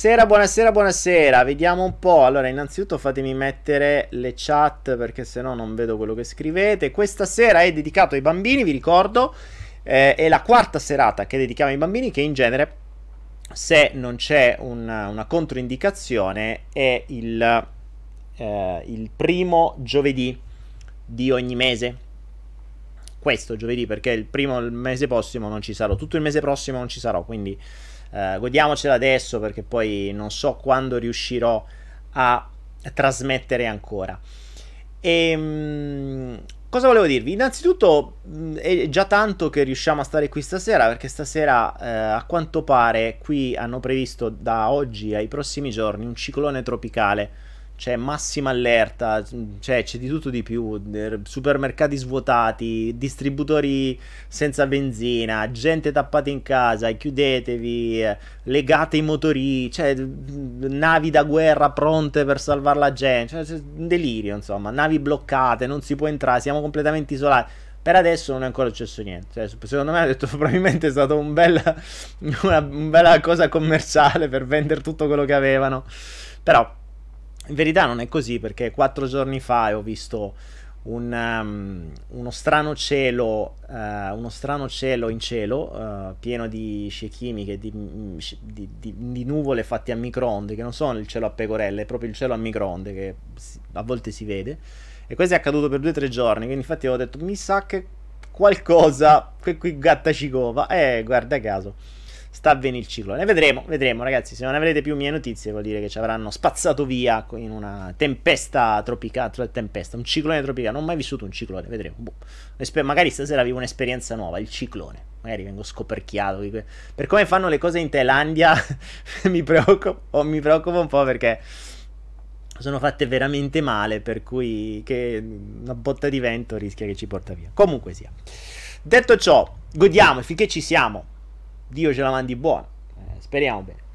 Buonasera, buonasera, buonasera. Vediamo un po'. Allora, innanzitutto fatemi mettere le chat perché se no non vedo quello che scrivete. Questa sera è dedicato ai bambini, vi ricordo. Eh, è la quarta serata che dedichiamo ai bambini che in genere, se non c'è una, una controindicazione, è il, eh, il primo giovedì di ogni mese. Questo giovedì perché il primo il mese prossimo non ci sarò. Tutto il mese prossimo non ci sarò, quindi Uh, godiamocela adesso perché poi non so quando riuscirò a trasmettere ancora. E, um, cosa volevo dirvi? Innanzitutto è già tanto che riusciamo a stare qui stasera perché stasera uh, a quanto pare qui hanno previsto da oggi ai prossimi giorni un ciclone tropicale c'è massima allerta, cioè, c'è di tutto di più, supermercati svuotati, distributori senza benzina, gente tappata in casa, chiudetevi, legate i motori, cioè, navi da guerra pronte per salvare la gente, cioè, un delirio insomma, navi bloccate, non si può entrare, siamo completamente isolati. Per adesso non è ancora successo niente. Cioè, secondo me ha detto probabilmente è stata un bella, una, una bella cosa commerciale per vendere tutto quello che avevano. Però in verità non è così perché quattro giorni fa ho visto un, um, uno strano cielo, uh, uno strano cielo in cielo, uh, pieno di scie chimiche, di, di, di, di, nuvole fatte a microonde, che non sono il cielo a pecorelle, è proprio il cielo a microonde che a volte si vede. E questo è accaduto per due o tre giorni, quindi infatti avevo detto, mi sa che qualcosa, che qui gatta ci cova. Eh, guarda caso sta a venire il ciclone. Vedremo, vedremo ragazzi, se non avrete più mie notizie vuol dire che ci avranno spazzato via in una tempesta tropicale, tempesta, un ciclone tropicale, non ho mai vissuto un ciclone, vedremo. Boh. Magari stasera vivo un'esperienza nuova, il ciclone. Magari vengo scoperchiato. Per come fanno le cose in Thailandia mi, preoccupo, mi preoccupo un po' perché sono fatte veramente male, per cui che una botta di vento rischia che ci porta via. Comunque sia. Detto ciò, godiamo finché ci siamo Dio ce la mandi buona. Eh, speriamo bene.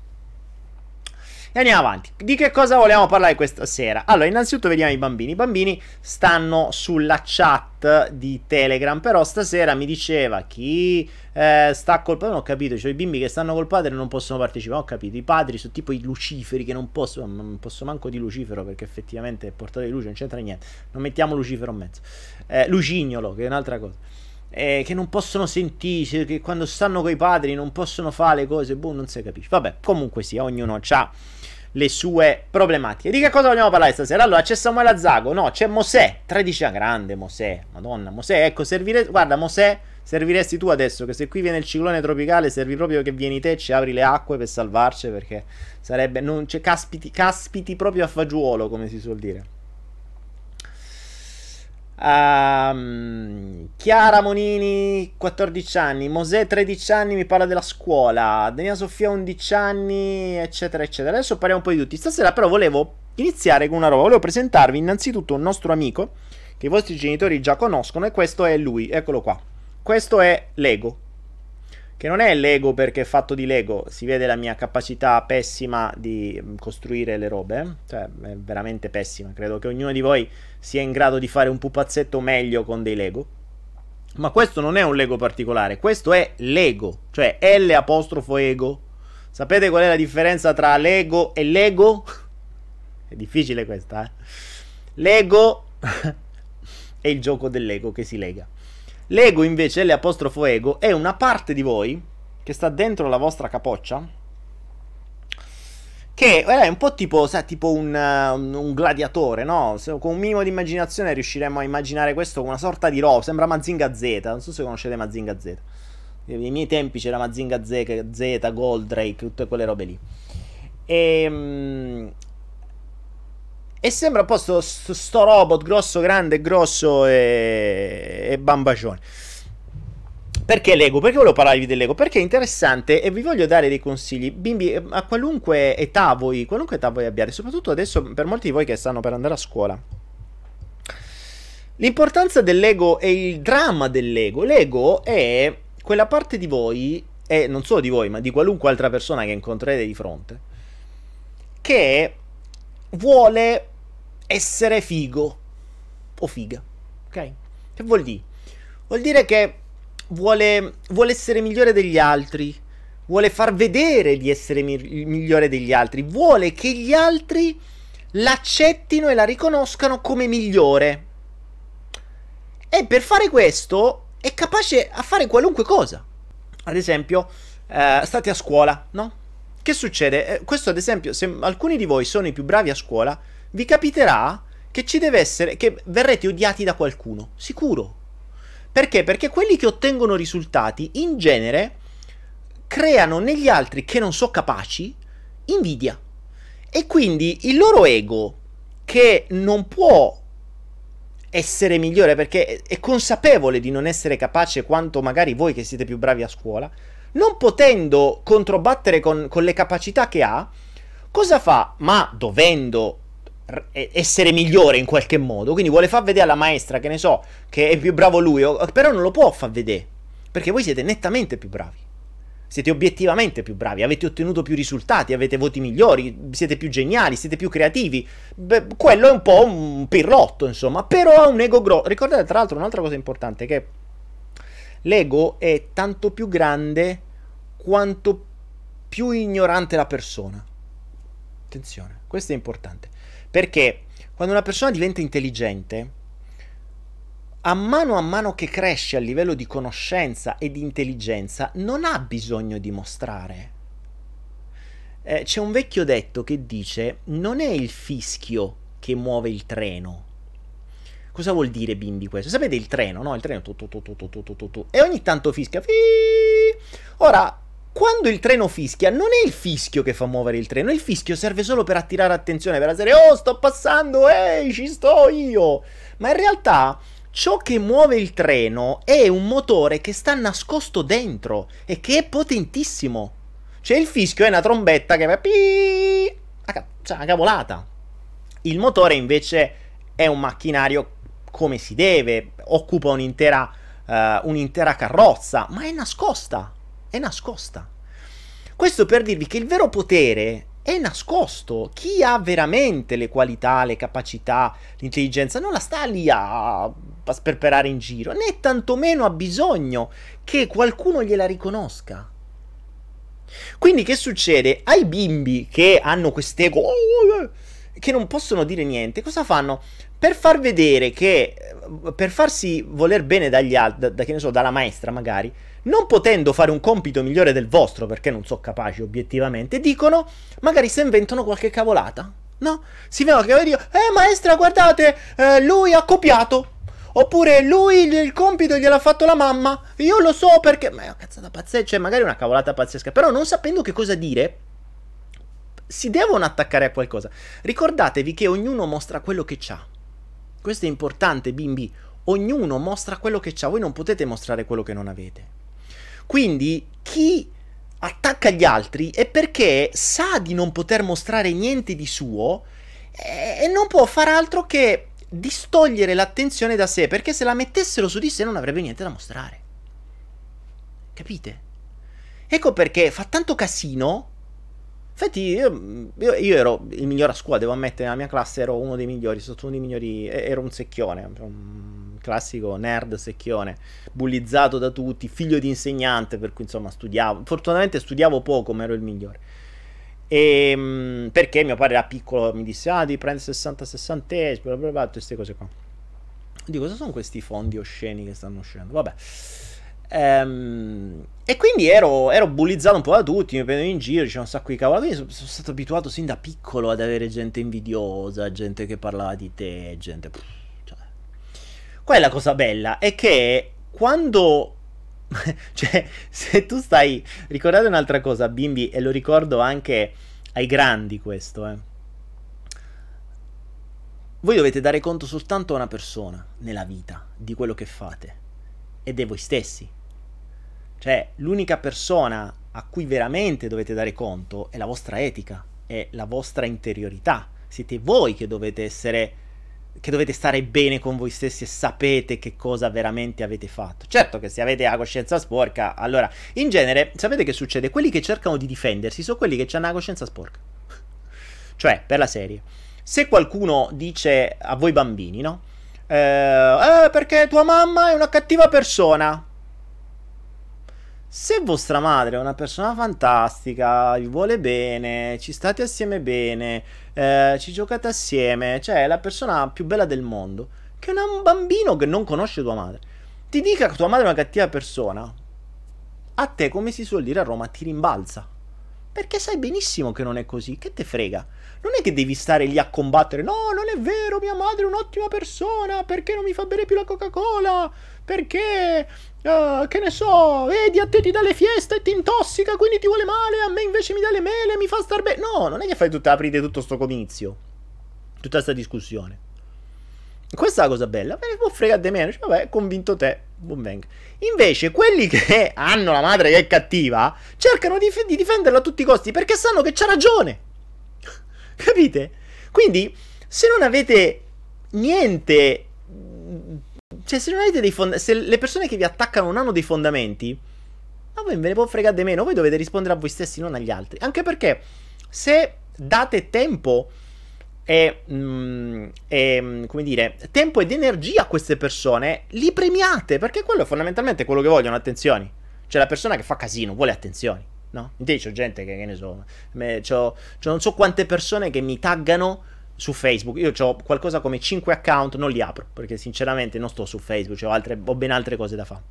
E andiamo avanti. Di che cosa vogliamo parlare questa sera? Allora, innanzitutto vediamo i bambini. I bambini stanno sulla chat di Telegram, però stasera mi diceva chi eh, sta col padre, non ho capito, cioè i bimbi che stanno col padre non possono partecipare, ho capito. I padri sono tipo i luciferi che non possono, non posso manco di Lucifero perché effettivamente è portato di luce, non c'entra niente. Non mettiamo Lucifero in mezzo. Eh, Lucignolo, che è un'altra cosa eh, che non possono sentirsi, che quando stanno coi padri non possono fare le cose, boh, non si capisce. Vabbè, comunque sia, ognuno ha le sue problematiche. Di che cosa vogliamo parlare stasera? Allora, c'è Samuele Azzago, no, c'è Mosè, 13 anni, grande Mosè, madonna, Mosè, ecco, servire, guarda, Mosè, serviresti tu adesso, che se qui viene il ciclone tropicale, servi proprio che vieni te e ci apri le acque per salvarci, perché sarebbe, non, cioè, caspiti, caspiti proprio a fagiolo, come si suol dire. Um, Chiara Monini 14 anni, Mosè 13 anni mi parla della scuola, Daniela Sofia 11 anni, eccetera, eccetera. Adesso parliamo un po' di tutti. Stasera però volevo iniziare con una roba, volevo presentarvi innanzitutto un nostro amico che i vostri genitori già conoscono e questo è lui, eccolo qua. Questo è Lego che non è Lego perché è fatto di Lego, si vede la mia capacità pessima di mm, costruire le robe, cioè è veramente pessima, credo che ognuno di voi sia in grado di fare un pupazzetto meglio con dei Lego. Ma questo non è un Lego particolare, questo è Lego, cioè L apostrofo ego. Sapete qual è la differenza tra Lego e Lego? È difficile questa, eh? Lego è il gioco del Lego che si lega. L'ego invece, l'apostrofo ego, è una parte di voi che sta dentro la vostra capoccia che è un po' tipo, sai, tipo un, un, un, gladiatore, no? Se, con un minimo di immaginazione riusciremmo a immaginare questo come una sorta di roba, sembra Mazinga Z, non so se conoscete Mazinga Z. Nei miei tempi c'era Mazinga Z, Z Goldrake, tutte quelle robe lì. E, ehm, e sembra un po' sto, sto, robot grosso, grande, grosso e, e bambacione. Perché Lego? Perché volevo parlarvi dell'Ego? Perché è interessante e vi voglio dare dei consigli. Bimbi, a qualunque età voi, qualunque età voi abbiate, soprattutto adesso per molti di voi che stanno per andare a scuola. L'importanza dell'ego e il dramma dell'ego. L'ego è quella parte di voi, e non solo di voi, ma di qualunque altra persona che incontrerete di fronte, che vuole essere figo o figa. Ok? Che vuol dire? Vuol dire che vuole, vuole essere migliore degli altri, vuole far vedere di essere il migliore degli altri, vuole che gli altri l'accettino e la riconoscano come migliore. E per fare questo è capace a fare qualunque cosa. Ad esempio, eh, state a scuola, no? Che succede? Eh, questo ad esempio, se alcuni di voi sono i più bravi a scuola, vi capiterà che ci deve essere, che verrete odiati da qualcuno, sicuro. Perché? Perché quelli che ottengono risultati, in genere, creano negli altri che non sono capaci invidia. E quindi il loro ego, che non può essere migliore perché è consapevole di non essere capace quanto magari voi che siete più bravi a scuola, non potendo controbattere con, con le capacità che ha, cosa fa? Ma dovendo essere migliore in qualche modo, quindi vuole far vedere alla maestra, che ne so, che è più bravo lui, però non lo può far vedere, perché voi siete nettamente più bravi. Siete obiettivamente più bravi, avete ottenuto più risultati, avete voti migliori, siete più geniali, siete più creativi. Beh, quello è un po' un pirlotto, insomma, però ha un ego grosso. Ricordate tra l'altro un'altra cosa importante che l'ego è tanto più grande quanto più ignorante la persona. Attenzione, questo è importante. Perché quando una persona diventa intelligente, a mano a mano che cresce a livello di conoscenza e di intelligenza, non ha bisogno di mostrare. Eh, c'è un vecchio detto che dice non è il fischio che muove il treno. Cosa vuol dire, bimbi, questo? Sapete il treno, no? Il treno... Tu, tu, tu, e ogni tanto fischia... Ora, quando il treno fischia, non è il fischio che fa muovere il treno, il fischio serve solo per attirare attenzione, per dire oh sto passando, ehi ci sto io. Ma in realtà ciò che muove il treno è un motore che sta nascosto dentro e che è potentissimo. Cioè il fischio è una trombetta che va pi, cioè una cavolata. Il motore invece è un macchinario come si deve, occupa un'intera, uh, un'intera carrozza, ma è nascosta è nascosta. Questo per dirvi che il vero potere è nascosto. Chi ha veramente le qualità, le capacità, l'intelligenza non la sta lì a, a sperperare in giro, né tantomeno ha bisogno che qualcuno gliela riconosca. Quindi che succede? Ai bimbi che hanno quest'ego, che non possono dire niente, cosa fanno? Per far vedere che, per farsi voler bene dagli altri, da, da, che ne so, dalla maestra magari, non potendo fare un compito migliore del vostro perché non sono capaci obiettivamente, dicono, magari se inventano qualche cavolata. No? Si vedono che dire, eh maestra, guardate, eh, lui ha copiato. Oppure lui il compito gliel'ha fatto la mamma. Io lo so perché. Ma è una cazzata pazzesca. Cioè, magari una cavolata pazzesca. Però non sapendo che cosa dire, si devono attaccare a qualcosa. Ricordatevi che ognuno mostra quello che ha. Questo è importante, bimbi. Ognuno mostra quello che ha. Voi non potete mostrare quello che non avete. Quindi chi attacca gli altri è perché sa di non poter mostrare niente di suo e non può far altro che distogliere l'attenzione da sé, perché se la mettessero su di sé non avrebbe niente da mostrare. Capite? Ecco perché fa tanto casino. Infatti, io, io, io, ero il migliore a scuola, devo ammettere, nella mia classe ero uno dei migliori, sono uno dei migliori, ero un secchione, un classico nerd secchione, bullizzato da tutti, figlio di insegnante, per cui insomma studiavo. Fortunatamente studiavo poco, ma ero il migliore. E, ehm, perché mio padre era piccolo, mi disse, ah, devi prendere 60 60 bla bla bla, tutte queste cose qua. Dico, cosa sono questi fondi osceni che stanno uscendo? Vabbè. Ehm, e quindi ero, ero, bullizzato un po' da tutti, mi prendevano in giro, c'era un sacco di cavolo. Quindi sono, sono, stato abituato sin da piccolo ad avere gente invidiosa, gente che parlava di te, gente... Pff, Qual è la cosa bella? È che quando cioè, se tu stai. Ricordate un'altra cosa, bimbi, e lo ricordo anche ai grandi questo, eh. Voi dovete dare conto soltanto a una persona nella vita di quello che fate. Ed è voi stessi. Cioè, l'unica persona a cui veramente dovete dare conto è la vostra etica, è la vostra interiorità. Siete voi che dovete essere che dovete stare bene con voi stessi e sapete che cosa veramente avete fatto. Certo che se avete la coscienza sporca, allora, in genere, sapete che succede? Quelli che cercano di difendersi sono quelli che hanno la coscienza sporca. cioè, per la serie, se qualcuno dice a voi bambini, no? Eh, eh, perché tua mamma è una cattiva persona. Se vostra madre è una persona fantastica, vi vuole bene, ci state assieme bene, eh, ci giocate assieme, cioè è la persona più bella del mondo, che è un bambino che non conosce tua madre, ti dica che tua madre è una cattiva persona, a te, come si suol dire a Roma, ti rimbalza. Perché sai benissimo che non è così, che te frega. Non è che devi stare lì a combattere, no, non è vero, mia madre è un'ottima persona, perché non mi fa bere più la Coca-Cola? Perché, uh, che ne so, vedi, a te ti dà le fieste e ti intossica, quindi ti vuole male, a me invece mi dà le mele e mi fa star bene. No, non è che fai tutta, aprite tutto sto comizio, tutta questa discussione. Questa è la cosa bella, me ne può fregare di meno, cioè, vabbè, convinto te, buon venga. Invece, quelli che hanno la madre che è cattiva, cercano di, di difenderla a tutti i costi perché sanno che c'ha ragione. Capite? Quindi, se non avete niente, cioè, se non avete dei fondamenti, se le persone che vi attaccano non hanno dei fondamenti, ma voi ve ne può fregare di meno, voi dovete rispondere a voi stessi, non agli altri. Anche perché, se date tempo e, mm, e, mm, come dire, tempo ed energia a queste persone, li premiate, perché quello è fondamentalmente quello che vogliono, attenzioni. Cioè la persona che fa casino vuole attenzioni, no? Invece c'ho gente che, che ne so, me, c'ho, c'ho non so quante persone che mi taggano su Facebook. Io ho qualcosa come 5 account, non li apro, perché sinceramente non sto su Facebook, ho, altre, ho ben altre cose da fare.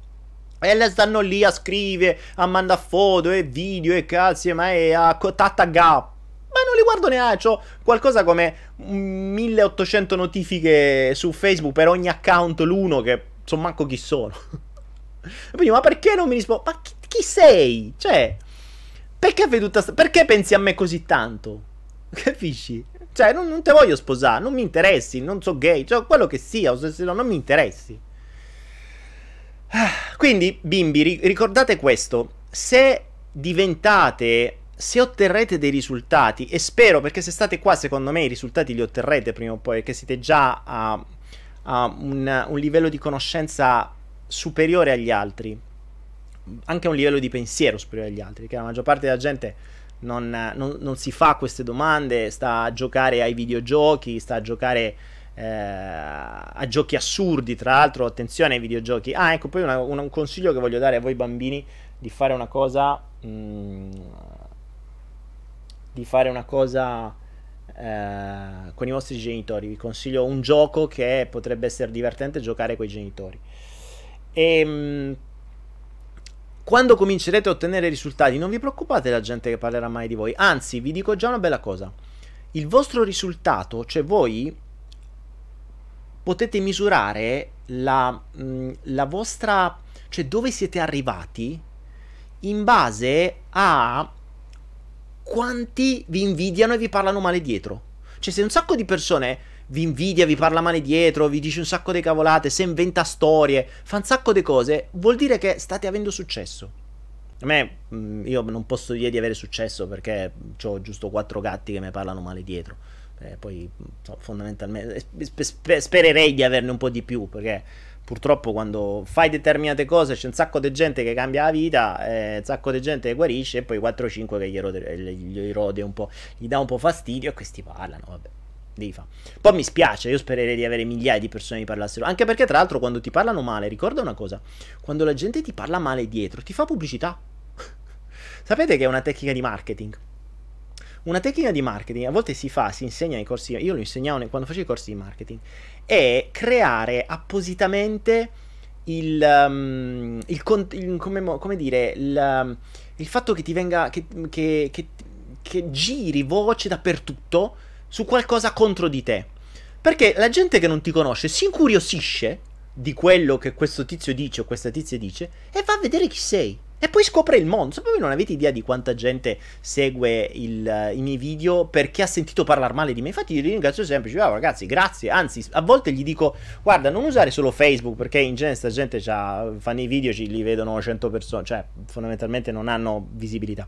E le stanno lì a scrivere, a mandare foto e video e cazzi, ma è a tattagà ma non li guardo neanche. Ho qualcosa come 1800 notifiche su Facebook per ogni account l'uno che so manco chi sono. Quindi, ma perché non mi rispondi? Ma chi, chi, sei? Cioè, perché sta... Perché pensi a me così tanto? Capisci? Cioè, non, non te voglio sposare, non mi interessi, non so gay, cioè quello che sia, o se no, non mi interessi. Quindi, bimbi, ricordate questo. Se diventate se otterrete dei risultati, e spero perché se state qua, secondo me i risultati li otterrete prima o poi, perché siete già a, a un, un, livello di conoscenza superiore agli altri, anche un livello di pensiero superiore agli altri, che la maggior parte della gente non, non, non si fa queste domande, sta a giocare ai videogiochi, sta a giocare eh, a giochi assurdi, tra l'altro attenzione ai videogiochi. Ah, ecco, poi una, un consiglio che voglio dare a voi bambini di fare una cosa... Mm, di fare una cosa eh, con i vostri genitori. Vi consiglio un gioco che potrebbe essere divertente giocare con i genitori. E ehm, quando comincerete a ottenere risultati, non vi preoccupate della gente che parlerà mai di voi. Anzi, vi dico già una bella cosa. Il vostro risultato, cioè voi potete misurare la, mh, la vostra, cioè dove siete arrivati in base a quanti vi invidiano e vi parlano male dietro. Cioè, se un sacco di persone vi invidia, vi parla male dietro, vi dice un sacco di cavolate, se inventa storie, fa un sacco di cose, vuol dire che state avendo successo. A me, mm, io non posso dire di avere successo perché ho giusto quattro gatti che mi parlano male dietro. Eh, poi, no, fondamentalmente, spererei di averne un po' di più perché purtroppo quando fai determinate cose c'è un sacco di gente che cambia la vita, eh, un sacco di gente che guarisce e poi 4-5 che gli rode, gli rode un po', gli dà un po' fastidio e questi parlano, vabbè. Devi fare. Poi mi spiace, io spererei di avere migliaia di persone che parlassero. Anche perché, tra l'altro, quando ti parlano male, ricorda una cosa: quando la gente ti parla male dietro, ti fa pubblicità. Sapete che è una tecnica di marketing? Una tecnica di marketing a volte si fa, si insegna nei corsi, io lo insegnavo quando facevo i corsi di marketing, è creare appositamente il, um, il, il come, come, dire, il, um, il, fatto che ti venga, che, che, che, che giri voce dappertutto su qualcosa contro di te. Perché la gente che non ti conosce si incuriosisce di quello che questo tizio dice o questa tizia dice e va a vedere chi sei. E poi scopre il mondo. Sapete, non avete idea di quanta gente segue il, uh, i miei video perché ha sentito parlare male di me. Infatti, io li ringrazio sempre. Dico, oh, ragazzi, grazie. Anzi, a volte gli dico, guarda, non usare solo Facebook perché in genere sta gente fanno i video, ci li vedono 100 persone. Cioè, fondamentalmente non hanno visibilità.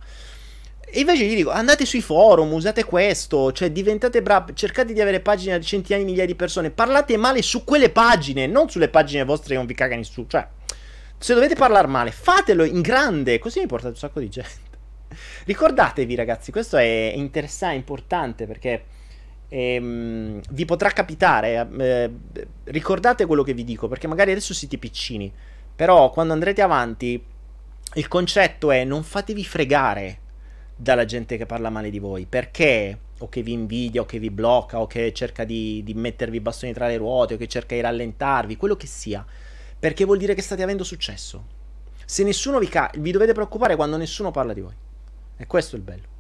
E invece gli dico, andate sui forum, usate questo, cioè diventate bravi, cercate di avere pagine di centinaia di migliaia di persone, parlate male su quelle pagine, non sulle pagine vostre che non vi caga nessuno, cioè se dovete parlare male, fatelo in grande, così mi portate un sacco di gente. Ricordatevi, ragazzi, questo è interessante, importante perché ehm, vi potrà capitare. Eh, ricordate quello che vi dico, perché magari adesso siete piccini, però quando andrete avanti il concetto è non fatevi fregare dalla gente che parla male di voi, perché o che vi invidia o che vi blocca o che cerca di, di mettervi i bastoni tra le ruote o che cerca di rallentarvi, quello che sia, perché vuol dire che state avendo successo. Se nessuno vi ca- vi dovete preoccupare quando nessuno parla di voi. E questo è il bello.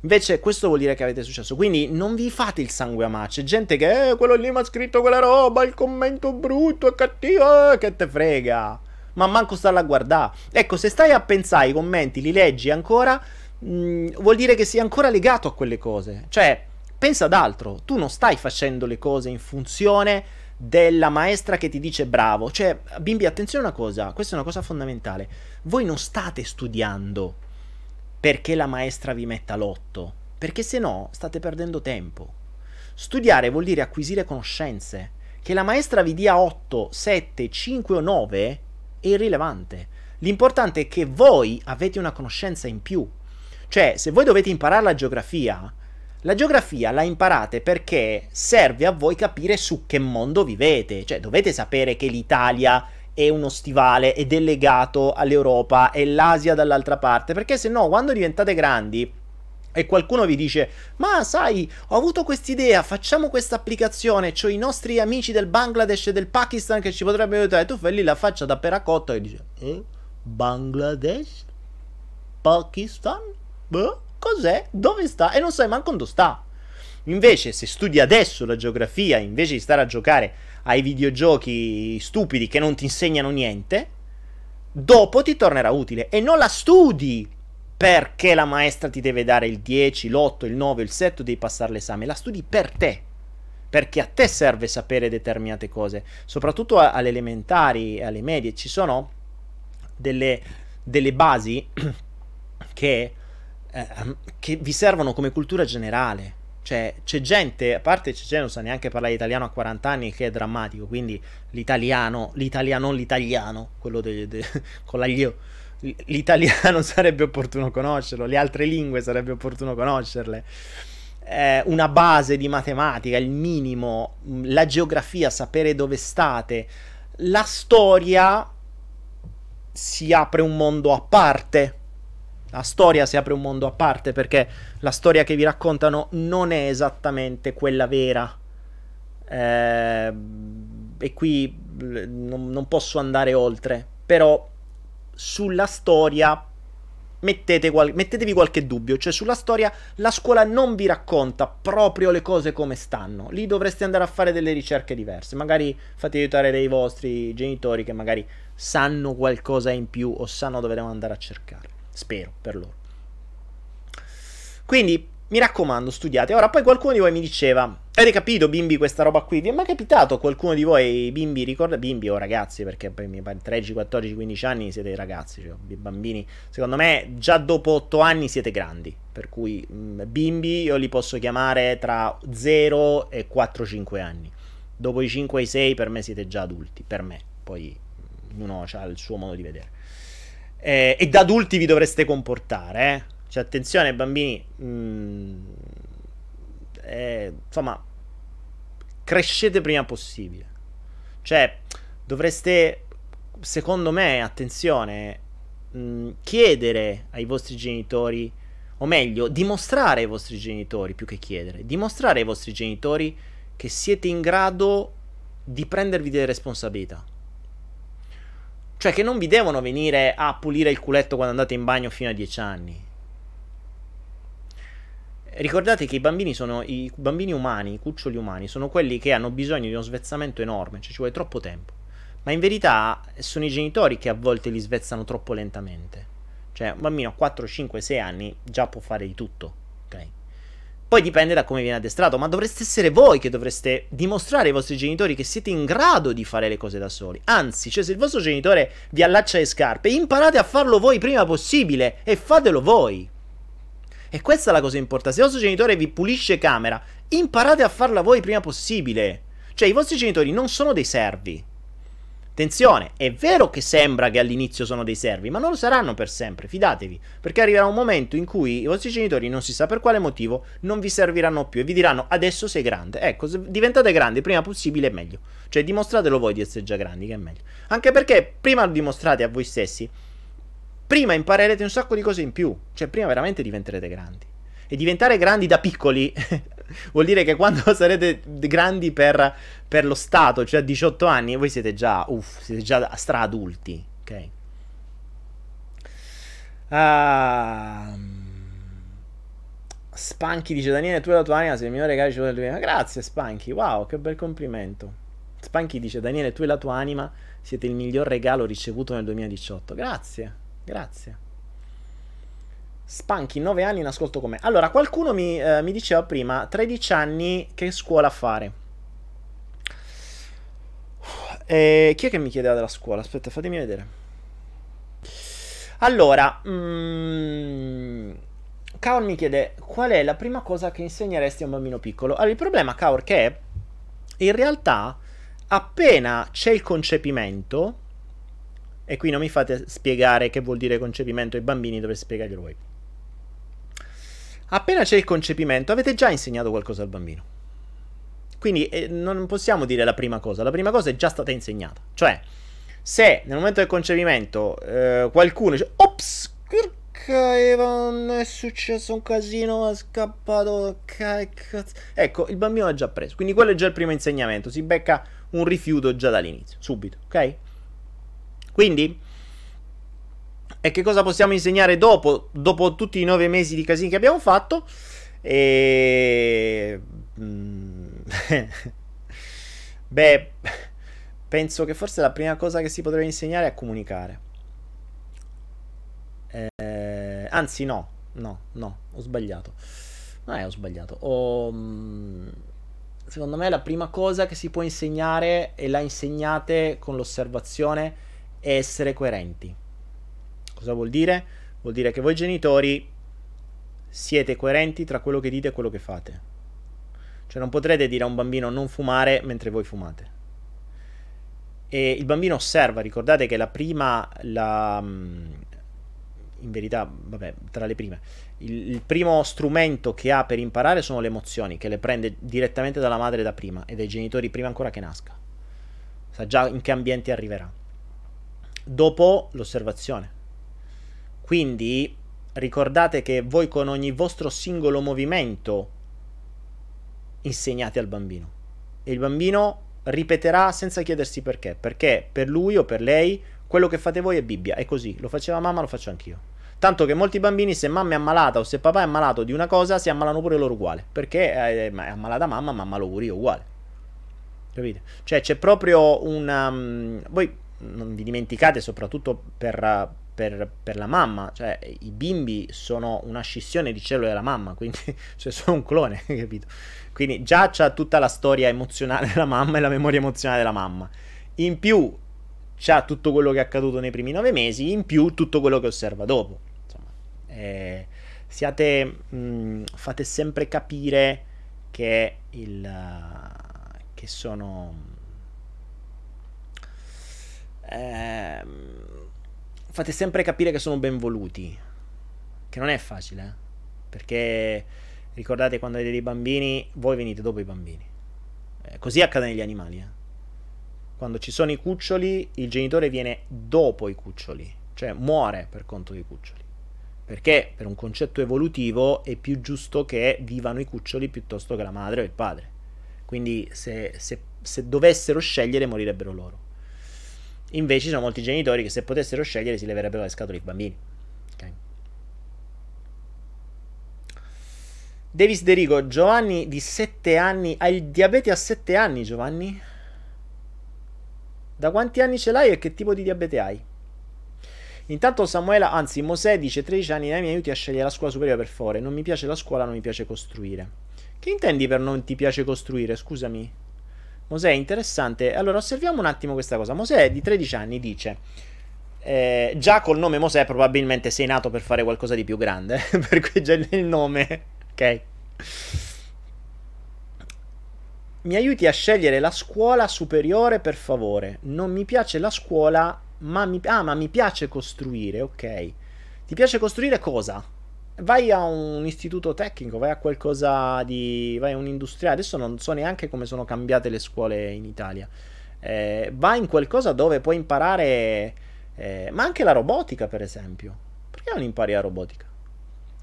Invece questo vuol dire che avete successo. Quindi non vi fate il sangue a. C'è gente che, eh, quello lì mi ha scritto quella roba, il commento brutto e cattivo, eh, che te frega. Ma manco starla a guardare. Ecco, se stai a pensare i commenti, li leggi ancora, mm, vuol dire che sei ancora legato a quelle cose. Cioè, pensa ad altro. Tu non stai facendo le cose in funzione della maestra che ti dice bravo. Cioè, bimbi, attenzione a una cosa, questa è una cosa fondamentale. Voi non state studiando perché la maestra vi metta l'otto, perché se no state perdendo tempo. Studiare vuol dire acquisire conoscenze. Che la maestra vi dia 8, 7, 5 o 9 è irrilevante. L'importante è che voi avete una conoscenza in più. Cioè, se voi dovete imparare la geografia, la geografia la imparate perché serve a voi capire su che mondo vivete. Cioè, dovete sapere che l'Italia è uno stivale ed è legato all'Europa e l'Asia dall'altra parte, perché se no quando diventate grandi e qualcuno vi dice ma sai ho avuto quest'idea facciamo questa applicazione ho i nostri amici del Bangladesh e del Pakistan che ci potrebbero aiutare tu fai lì la faccia da peracotta e dici eh? Bangladesh? Pakistan? Beh, cos'è? dove sta? e non sai manco dove sta invece se studi adesso la geografia invece di stare a giocare ai videogiochi stupidi che non ti insegnano niente, dopo ti tornerà utile e non la studi perché la maestra ti deve dare il 10, l'8, il 9, il 7, devi passare l'esame, la studi per te. Perché a te serve sapere determinate cose, soprattutto alle elementari e alle medie ci sono delle, delle basi che, eh, che vi servono come cultura generale cioè, c'è gente, a parte c'è gente non sa neanche parlare italiano a 40 anni, che è drammatico, quindi l'italiano, l'italiano, l'italiano, quello de, de, con la io, l'italiano sarebbe opportuno conoscerlo, le altre lingue sarebbe opportuno conoscerle. Eh, una base di matematica, il minimo, la geografia, sapere dove state, la storia si apre un mondo a parte la storia si apre un mondo a parte perché la storia che vi raccontano non è esattamente quella vera. Eh, e qui non, non, posso andare oltre. Però sulla storia mettete qual- mettetevi qualche dubbio. Cioè sulla storia la scuola non vi racconta proprio le cose come stanno. Lì dovreste andare a fare delle ricerche diverse. Magari fate aiutare dei vostri genitori che magari sanno qualcosa in più o sanno dove devono andare a cercare. Spero per loro. Quindi mi raccomando, studiate. Ora, poi qualcuno di voi mi diceva: Avete capito, bimbi, questa roba qui? Vi è mai capitato qualcuno di voi, bimbi, ricorda bimbi o ragazzi? Perché poi mi pare 13, 14, 15 anni siete ragazzi, cioè bambini. Secondo me, già dopo 8 anni siete grandi. Per cui, mm, bimbi io li posso chiamare tra 0 e 4, 5 anni. Dopo i 5 e i 6, per me siete già adulti. Per me, poi ognuno ha il suo modo di vedere eh, e da adulti vi dovreste comportare. Eh? Cioè, attenzione, bambini. Mm, eh, insomma, crescete prima possibile. Cioè, dovreste, secondo me, attenzione, mh, mm, chiedere ai vostri genitori, o meglio, dimostrare ai vostri genitori, più che chiedere, dimostrare ai vostri genitori che siete in grado di prendervi delle responsabilità. Cioè che non vi devono venire a pulire il culetto quando andate in bagno fino a 10 anni. Ricordate che i bambini sono i bambini umani, i cuccioli umani, sono quelli che hanno bisogno di uno svezzamento enorme, cioè ci vuole troppo tempo. Ma in verità sono i genitori che a volte li svezzano troppo lentamente. Cioè, un bambino a 4, 5, 6 anni già può fare di tutto, ok? Poi dipende da come viene addestrato, ma dovreste essere voi che dovreste dimostrare ai vostri genitori che siete in grado di fare le cose da soli. Anzi, cioè se il vostro genitore vi allaccia le scarpe, imparate a farlo voi prima possibile e fatelo voi. E questa è la cosa importante. Se il vostro genitore vi pulisce camera, imparate a farla voi prima possibile. Cioè i vostri genitori non sono dei servi. Attenzione, è vero che sembra che all'inizio sono dei servi, ma non lo saranno per sempre, fidatevi, perché arriverà un momento in cui i vostri genitori, non si sa per quale motivo, non vi serviranno più e vi diranno adesso sei grande. Ecco, se diventate grandi prima possibile è meglio. Cioè dimostratelo voi di essere già grandi, che è meglio. Anche perché prima lo dimostrate a voi stessi, prima imparerete un sacco di cose in più. Cioè, prima veramente diventerete grandi. E diventare grandi da piccoli vuol dire che quando sarete grandi per, per, lo Stato, cioè a 18 anni, voi siete già, uff, siete già stra adulti, ok? Uh, Spanky dice Daniele, tu e la tua anima sei il migliore regalo ricevuto del 2000. Grazie Spanky, wow, che bel complimento. Spanky dice Daniele, tu e la tua anima siete il miglior regalo ricevuto nel 2018. Grazie, grazie. Spanky, 9 anni in ascolto con me. Allora, qualcuno mi, eh, mi diceva prima, 13 anni, che scuola fare? E chi è che mi chiedeva della scuola? Aspetta, fatemi vedere. Allora, mm, Kaor mi chiede qual è la prima cosa che insegneresti a un bambino piccolo. Allora, il problema, Kaor, che è in realtà appena c'è il concepimento, e qui non mi fate spiegare che vuol dire concepimento ai bambini, dovreste spiegarglielo voi. Appena c'è il concepimento, avete già insegnato qualcosa al bambino. Quindi eh, non possiamo dire la prima cosa, la prima cosa è già stata insegnata. Cioè, se nel momento del concepimento eh, qualcuno dice, ops, è successo un casino, è scappato. Ecco, il bambino ha già preso. Quindi quello è già il primo insegnamento. Si becca un rifiuto già dall'inizio, subito, ok? Quindi, e che cosa possiamo insegnare dopo? Dopo tutti i nove mesi di casini che abbiamo fatto? E... Mm, beh, penso che forse la prima cosa che si potrebbe insegnare è comunicare. Eh, anzi, no, no, no, ho sbagliato. Non è, ho sbagliato. Ho, mm, secondo me la prima cosa che si può insegnare e la insegnate con l'osservazione è essere coerenti. Cosa vuol dire? Vuol dire che voi genitori siete coerenti tra quello che dite e quello che fate. Cioè non potrete dire a un bambino non fumare mentre voi fumate. E il bambino osserva, ricordate che la prima, la, mm, in verità, vabbè, tra le prime. Il, il, primo strumento che ha per imparare sono le emozioni, che le prende direttamente dalla madre da prima e dai genitori prima ancora che nasca. Sa già in che ambiente arriverà. Dopo l'osservazione. Quindi ricordate che voi con ogni vostro singolo movimento insegnate al bambino. E il bambino ripeterà senza chiedersi perché. Perché per lui o per lei quello che fate voi è Bibbia. È così. Lo faceva mamma, lo faccio anch'io. Tanto che molti bambini, se mamma è ammalata o se papà è ammalato di una cosa, si ammalano pure loro uguale. Perché è, è ammalata mamma, ma ammalo pure io uguale. Capite? Cioè c'è proprio una... Um, voi non vi dimenticate, soprattutto per, per, per, la mamma, cioè i bimbi sono una scissione di cellule della mamma, quindi cioè, sono un clone, capito? Quindi già c'ha tutta la storia emozionale della mamma e la memoria emozionale della mamma. In più c'ha tutto quello che è accaduto nei primi nove mesi, in più tutto quello che osserva dopo. Eh, siate, mh, fate sempre capire che, il, uh, che sono... Eh, fate sempre capire che sono ben voluti. Che non è facile, eh? perché ricordate quando avete dei bambini, voi venite dopo i bambini. Eh, così accade negli animali. Eh? Quando ci sono i cuccioli, il genitore viene dopo i cuccioli, cioè muore per conto dei cuccioli. Perché per un concetto evolutivo è più giusto che vivano i cuccioli piuttosto che la madre o il padre. Quindi se, se, se dovessero scegliere morirebbero loro. Invece ci sono molti genitori che se potessero scegliere si leverebbero le scatole ai bambini. Okay. Davis De Rigo, Giovanni di 7 anni, hai il diabete a 7 anni Giovanni? Da quanti anni ce l'hai e che tipo di diabete hai? Intanto Samuela, anzi Mosè dice 13 anni, dai mi aiuti a scegliere la scuola superiore per favore. Non mi piace la scuola, non mi piace costruire. Che intendi per non ti piace costruire? Scusami. Mosè, interessante. Allora osserviamo un attimo questa cosa. Mosè di 13 anni dice... Eh, già col nome Mosè probabilmente sei nato per fare qualcosa di più grande. per cui già il nome... Ok. Mi aiuti a scegliere la scuola superiore per favore. Non mi piace la scuola ma mi, ah, ma mi piace costruire, ok. Ti piace costruire cosa? Vai a un istituto tecnico, vai a qualcosa di... vai a un industriale. Adesso non so neanche come sono cambiate le scuole in Italia. Eh, vai in qualcosa dove puoi imparare eh, ma anche la robotica, per esempio. Perché non impari la robotica?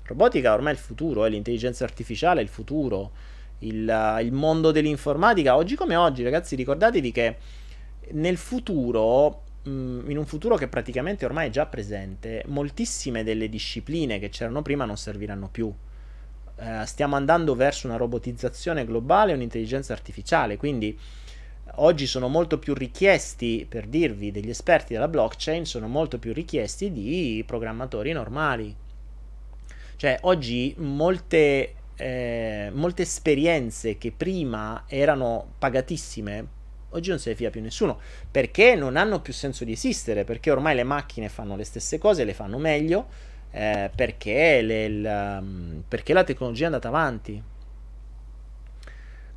Robotica ormai è il futuro, è l'intelligenza artificiale è il futuro, il, il mondo dell'informatica. Oggi come oggi, ragazzi, ricordatevi che nel futuro in un futuro che praticamente ormai è già presente, moltissime delle discipline che c'erano prima non serviranno più. Uh, stiamo andando verso una robotizzazione globale e un'intelligenza artificiale, quindi oggi sono molto più richiesti, per dirvi, degli esperti della blockchain, sono molto più richiesti di programmatori normali. Cioè, oggi molte, eh, molte esperienze che prima erano pagatissime, oggi non se ne fia più nessuno, perché non hanno più senso di esistere, perché ormai le macchine fanno le stesse cose, le fanno meglio, eh, perché, le, la, perché la tecnologia è andata avanti.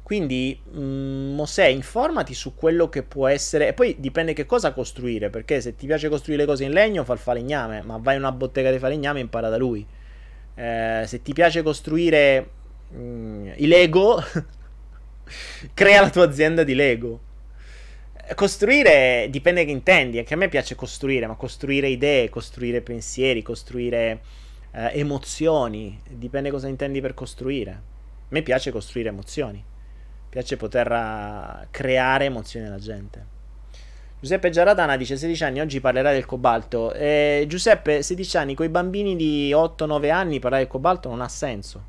Quindi, mh, mm, Mosè, informati su quello che può essere. E poi dipende che cosa costruire. Perché se ti piace costruire le cose in legno, fa il falegname. Ma vai in una bottega di falegname e impara da lui. Eh, se ti piace costruire mh, mm, i Lego, crea la tua azienda di Lego. Costruire dipende che intendi. Anche a me piace costruire, ma costruire idee, costruire pensieri, costruire eh, emozioni. Dipende cosa intendi per costruire. A me piace costruire emozioni piace poter uh, creare emozioni alla gente. Giuseppe Giaratana dice 16 anni, oggi parlerai del cobalto. Eh, Giuseppe, 16 anni, con i bambini di 8-9 anni parlare del cobalto non ha senso.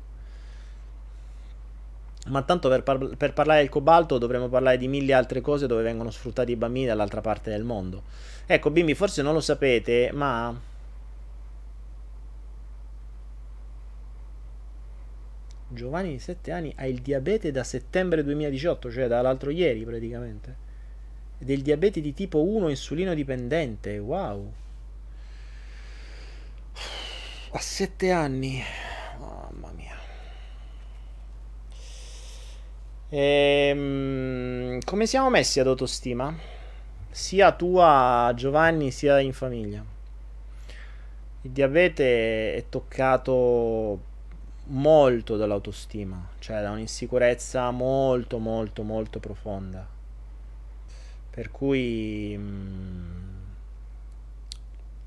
Ma tanto per, par- per, parlare del cobalto dovremmo parlare di mille altre cose dove vengono sfruttati i bambini dall'altra parte del mondo. Ecco, bimbi, forse non lo sapete, ma Giovanni di 7 anni ha il diabete da settembre 2018, cioè dall'altro ieri praticamente. Il diabete di tipo 1 insulino dipendente. Wow. A 7 anni. Mamma mia. Ehm, come siamo messi ad autostima? Sia tua, Giovanni, sia in famiglia. Il diabete è toccato molto dall'autostima, cioè da un'insicurezza molto molto molto profonda. Per cui mh, mm,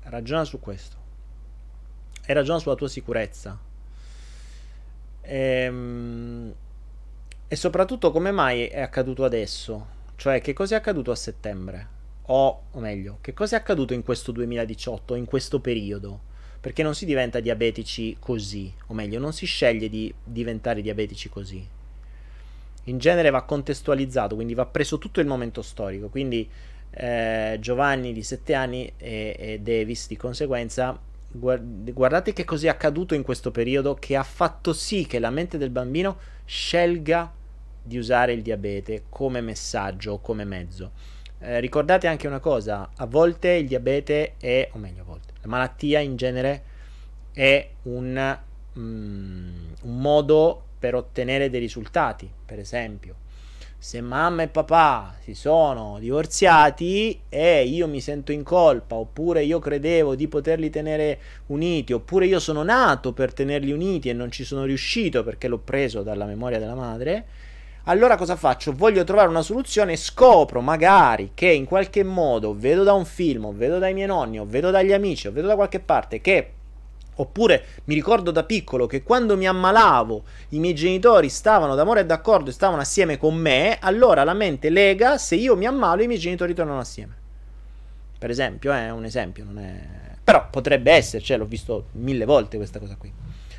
ragiona su questo. E ragiona sulla tua sicurezza. Ehm, e soprattutto come mai è accaduto adesso? Cioè che cosa è accaduto a settembre? O, o meglio, che cosa è accaduto in questo 2018, in questo periodo? perché non si diventa diabetici così, o meglio, non si sceglie di diventare diabetici così. In genere va contestualizzato, quindi va preso tutto il momento storico. Quindi eh, Giovanni di 7 anni e, e Davis di conseguenza guardate che cosa è accaduto in questo periodo che ha fatto sì che la mente del bambino scelga di usare il diabete come messaggio come mezzo. Eh, ricordate anche una cosa, a volte il diabete è, o meglio a volte, la malattia in genere è un, mm, un modo per ottenere dei risultati. Per esempio, se mamma e papà si sono divorziati e io mi sento in colpa, oppure io credevo di poterli tenere uniti, oppure io sono nato per tenerli uniti e non ci sono riuscito perché l'ho preso dalla memoria della madre, allora cosa faccio? Voglio trovare una soluzione e scopro magari che in qualche modo vedo da un film, o vedo dai miei nonni, o vedo dagli amici, o vedo da qualche parte che Oppure mi ricordo da piccolo che quando mi ammalavo i miei genitori stavano d'amore e d'accordo e stavano assieme con me, allora la mente lega se io mi ammalo i miei genitori tornano assieme. Per esempio, è un esempio, non è... Però potrebbe essere, cioè l'ho visto mille volte questa cosa qui.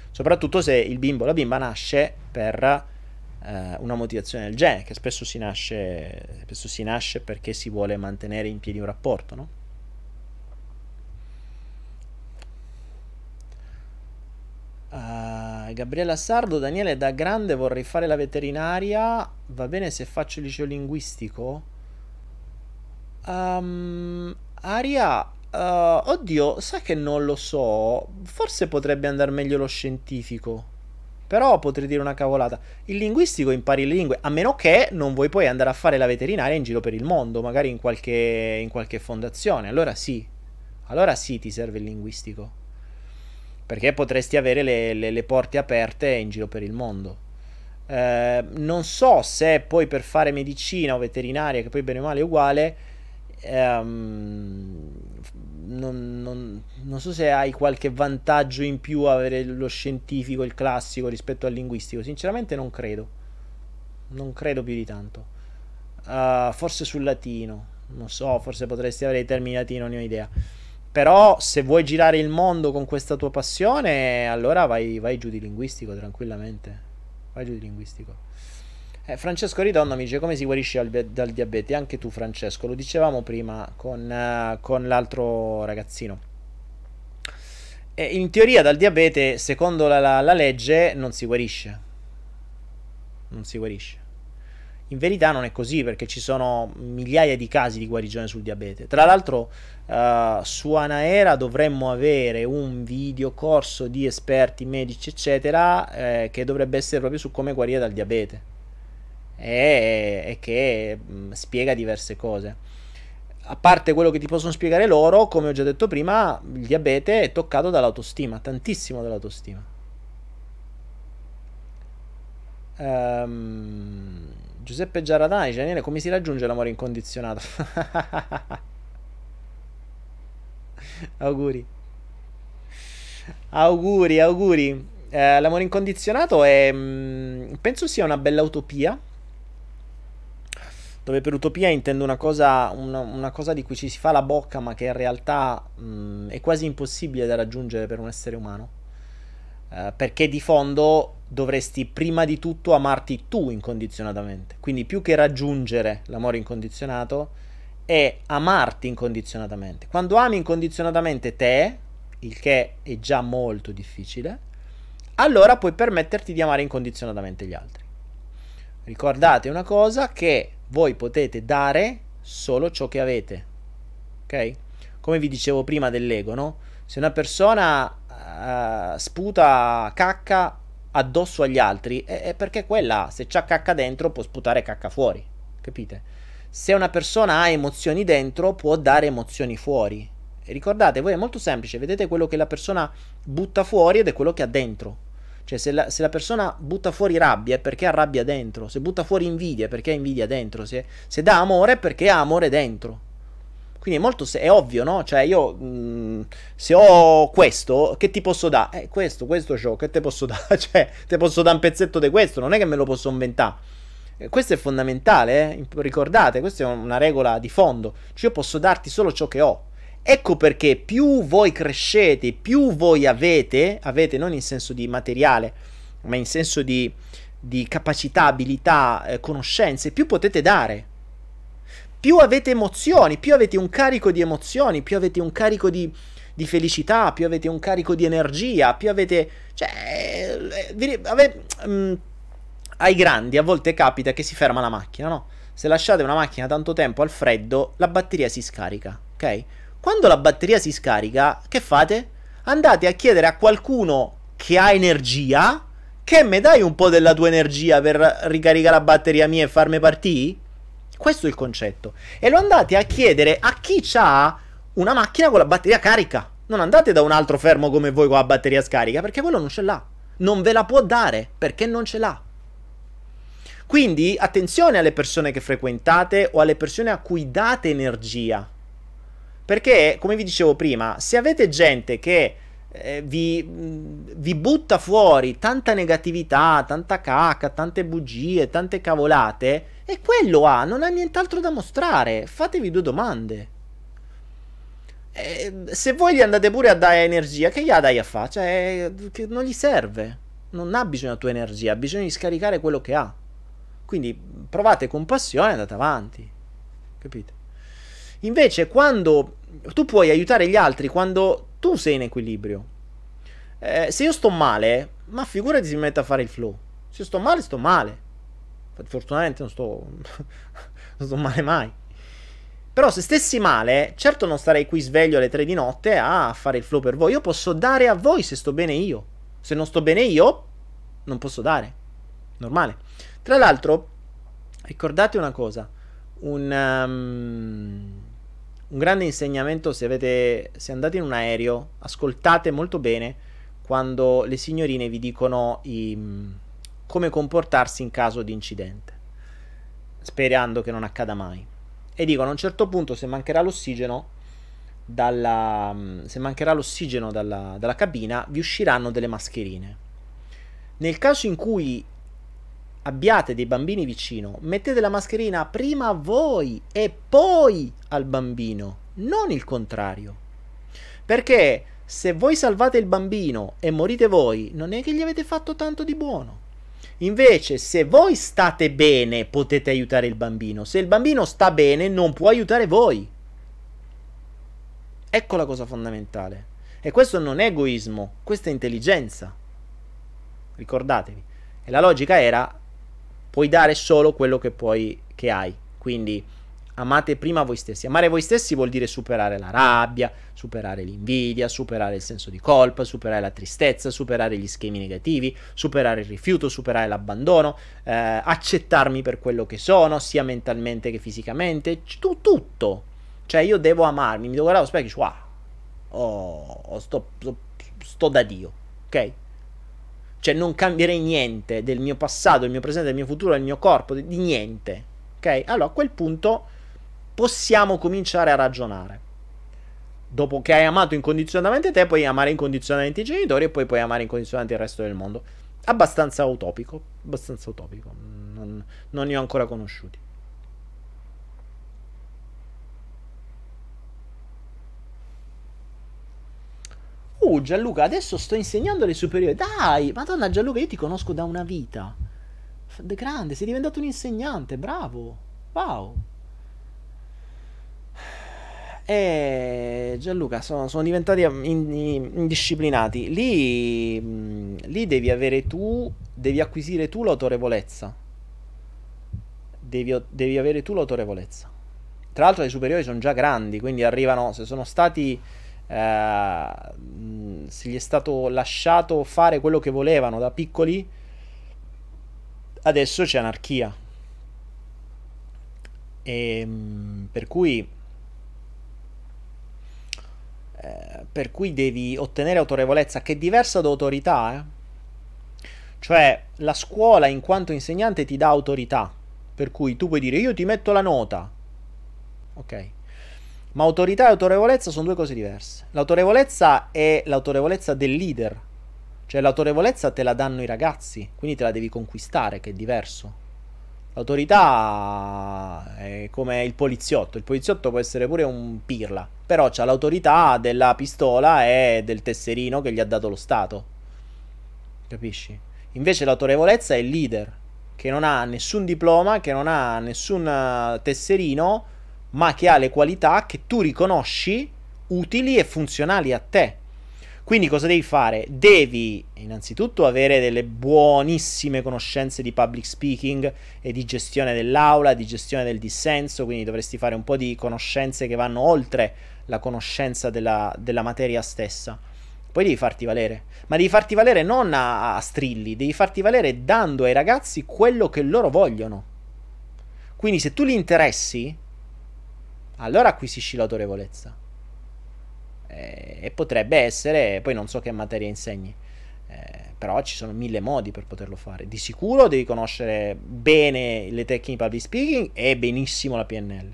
Soprattutto se il bimbo o la bimba nasce per eh, una motivazione del genere, che spesso si, nasce, spesso si nasce perché si vuole mantenere in piedi un rapporto, no? Uh, Gabriella Sardo, Daniele, da grande vorrei fare la veterinaria. Va bene se faccio il liceo linguistico? Um, Aria, uh, oddio, sai che non lo so. Forse potrebbe andare meglio lo scientifico. Però potrei dire una cavolata. Il linguistico impari le lingue, a meno che non vuoi poi andare a fare la veterinaria in giro per il mondo, magari in qualche, in qualche fondazione. Allora sì, allora sì ti serve il linguistico. Perché potresti avere le, le, le porte aperte in giro per il mondo. Eh, non so se poi per fare medicina o veterinaria, che poi bene o male è uguale, ehm, non, non, non, so se hai qualche vantaggio in più avere lo scientifico, il classico rispetto al linguistico. Sinceramente non credo. Non credo più di tanto. Uh, forse sul latino. Non so, forse potresti avere i termini latino, non ho idea. Però se vuoi girare il mondo con questa tua passione, allora vai, vai giù di linguistico tranquillamente. Vai giù di linguistico. Eh, Francesco Ridondo mi dice come si guarisce dal, dal, diabete. Anche tu, Francesco, lo dicevamo prima con, uh, con l'altro ragazzino. E in teoria dal diabete, secondo la, la, la legge, non si guarisce. Non si guarisce. In verità non è così perché ci sono migliaia di casi di guarigione sul diabete. Tra l'altro uh, su Anaera dovremmo avere un video corso di esperti medici eccetera eh, che dovrebbe essere proprio su come guarire dal diabete e, e che mh, mm, spiega diverse cose. A parte quello che ti possono spiegare loro, come ho già detto prima, il diabete è toccato dall'autostima, tantissimo dall'autostima. Um, Giuseppe Giaradani, Daniele, come si raggiunge l'amore incondizionato? auguri. Auguri, auguri. Eh, l'amore incondizionato è... Mh, mm, penso sia una bella utopia dove per utopia intendo una cosa, una, una cosa, di cui ci si fa la bocca, ma che in realtà mh, è quasi impossibile da raggiungere per un essere umano. Uh, perché di fondo dovresti prima di tutto amarti tu incondizionatamente. Quindi più che raggiungere l'amore incondizionato è amarti incondizionatamente. Quando ami incondizionatamente te, il che è già molto difficile, allora puoi permetterti di amare incondizionatamente gli altri. Ricordate una cosa che voi potete dare solo ciò che avete. Ok? Come vi dicevo prima dell'ego, no? Se una persona uh, sputa cacca addosso agli altri, è, è perché quella, se c'ha cacca dentro, può sputare cacca fuori. Capite? Se una persona ha emozioni dentro, può dare emozioni fuori. Ricordate, voi è molto semplice, vedete quello che la persona butta fuori ed è quello che ha dentro. Cioè, se la, se la, persona butta fuori rabbia è perché ha rabbia dentro, se butta fuori invidia è perché ha invidia dentro, se, se dà amore è perché ha amore dentro. Quindi è molto è ovvio, no? Cioè, io mh, mm, se ho questo, che ti posso dare? Eh, questo, questo c'ho, che te posso dare? cioè, te posso dare un pezzetto di questo, non è che me lo posso inventare. Eh, questo è fondamentale, eh? ricordate, questa è una regola di fondo. Cioè, io posso darti solo ciò che ho. Ecco perché più voi crescete, più voi avete, avete non in senso di materiale, ma in senso di, di capacità, abilità, eh, conoscenze, più potete dare. Più avete emozioni, più avete un carico di emozioni, più avete un carico di, di felicità, più avete un carico di energia, più avete... Cioè, eh, vi, ave, um, ai grandi a volte capita che si ferma la macchina, no? Se lasciate una macchina tanto tempo al freddo, la batteria si scarica, ok? Quando la batteria si scarica, che fate? Andate a chiedere a qualcuno che ha energia che mi dai un po' della tua energia per ricaricare la batteria mia e farmi partire? Questo è il concetto. E lo andate a chiedere a chi ha una macchina con la batteria carica. Non andate da un altro fermo come voi con la batteria scarica, perché quello non ce l'ha. Non ve la può dare, perché non ce l'ha. Quindi attenzione alle persone che frequentate o alle persone a cui date energia. Perché, come vi dicevo prima, se avete gente che eh, vi, vi, butta fuori tanta negatività, tanta cacca, tante bugie, tante cavolate, e quello ha, non ha nient'altro da mostrare. Fatevi due domande. Eh, se voi gli andate pure a dare energia, che gli dai a fare? Cioè, che non gli serve. Non ha bisogno della tua energia, ha bisogno di scaricare quello che ha. Quindi provate compassione e andate avanti. Capite? Invece, quando tu puoi aiutare gli altri quando tu sei in equilibrio. Eh, se io sto male, ma figurati se mi metto a fare il flow. Se sto male, sto male. Fortunatamente non sto, non sto male mai. Però se stessi male, certo non starei qui sveglio alle 3 di notte a fare il flow per voi. Io posso dare a voi se sto bene io. Se non sto bene io, non posso dare. Normale. Tra l'altro, ricordate una cosa. Un... Um, un grande insegnamento se, avete, se andate in un aereo, ascoltate molto bene quando le signorine vi dicono i, come comportarsi in caso di incidente, sperando che non accada mai. E dicono a un certo punto se mancherà l'ossigeno, dalla, mm, se mancherà l'ossigeno dalla, dalla cabina, vi usciranno delle mascherine. Nel caso in cui abbiate dei bambini vicino, mettete la mascherina prima a voi e poi al bambino, non il contrario. Perché se voi salvate il bambino e morite voi, non è che gli avete fatto tanto di buono. Invece, se voi state bene, potete aiutare il bambino. Se il bambino sta bene, non può aiutare voi. Ecco la cosa fondamentale. E questo non è egoismo, questa è intelligenza. Ricordatevi. E la logica era puoi dare solo quello che puoi che hai. Quindi amate prima voi stessi. Amare voi stessi vuol dire superare la rabbia, superare l'invidia, superare il senso di colpa, superare la tristezza, superare gli schemi negativi, superare il rifiuto, superare l'abbandono, eh, accettarmi per quello che sono, sia mentalmente che fisicamente, tu, tutto. Cioè io devo amarmi, mi devo guardare allo specchio e wow, oh, sto, sto, sto da Dio, ok? Cioè non cambierei niente del mio passato, del mio presente, del mio futuro, del mio corpo, di, niente. Ok? Allora a quel punto possiamo cominciare a ragionare. Dopo che hai amato incondizionatamente te, puoi amare incondizionatamente i genitori e poi puoi amare incondizionatamente il resto del mondo. Abbastanza utopico. Abbastanza utopico. Non, non ne ho ancora conosciuti. Uh, Gianluca, adesso sto insegnando le superiori. Dai, madonna Gianluca, io ti conosco da una vita. Grande, sei diventato un insegnante, bravo. Wow. E Gianluca, sono, sono diventati indisciplinati. Lì, mm, lì devi avere tu, devi acquisire tu l'autorevolezza. Devi, devi avere tu l'autorevolezza. Tra l'altro le superiori sono già grandi, quindi arrivano, se sono stati eh, se gli è stato lasciato fare quello che volevano da piccoli, adesso c'è anarchia. E, ehm, per cui eh, per cui devi ottenere autorevolezza che è diversa da autorità eh? cioè la scuola in quanto insegnante ti dà autorità per cui tu puoi dire io ti metto la nota ok ma autorità e autorevolezza sono due cose diverse. L'autorevolezza è l'autorevolezza del leader, cioè l'autorevolezza te la danno i ragazzi, quindi te la devi conquistare, che è diverso. L'autorità è come il poliziotto, il poliziotto può essere pure un pirla, però ha l'autorità della pistola e del tesserino che gli ha dato lo Stato. Capisci? Invece l'autorevolezza è il leader, che non ha nessun diploma, che non ha nessun eh, tesserino, ma che ha le qualità che tu riconosci utili e funzionali a te. Quindi cosa devi fare? Devi innanzitutto avere delle buonissime conoscenze di public speaking e di gestione dell'aula, di gestione del dissenso, quindi dovresti fare un po' di conoscenze che vanno oltre la conoscenza della, della materia stessa. Poi devi farti valere, ma devi farti valere non a, a strilli, devi farti valere dando ai ragazzi quello che loro vogliono. Quindi se tu li interessi, allora acquisisci l'autorevolezza. Eh, e potrebbe essere, poi non so che materia insegni, eh, però ci sono mille modi per poterlo fare. Di sicuro devi conoscere bene le tecniche public speaking e benissimo la PNL.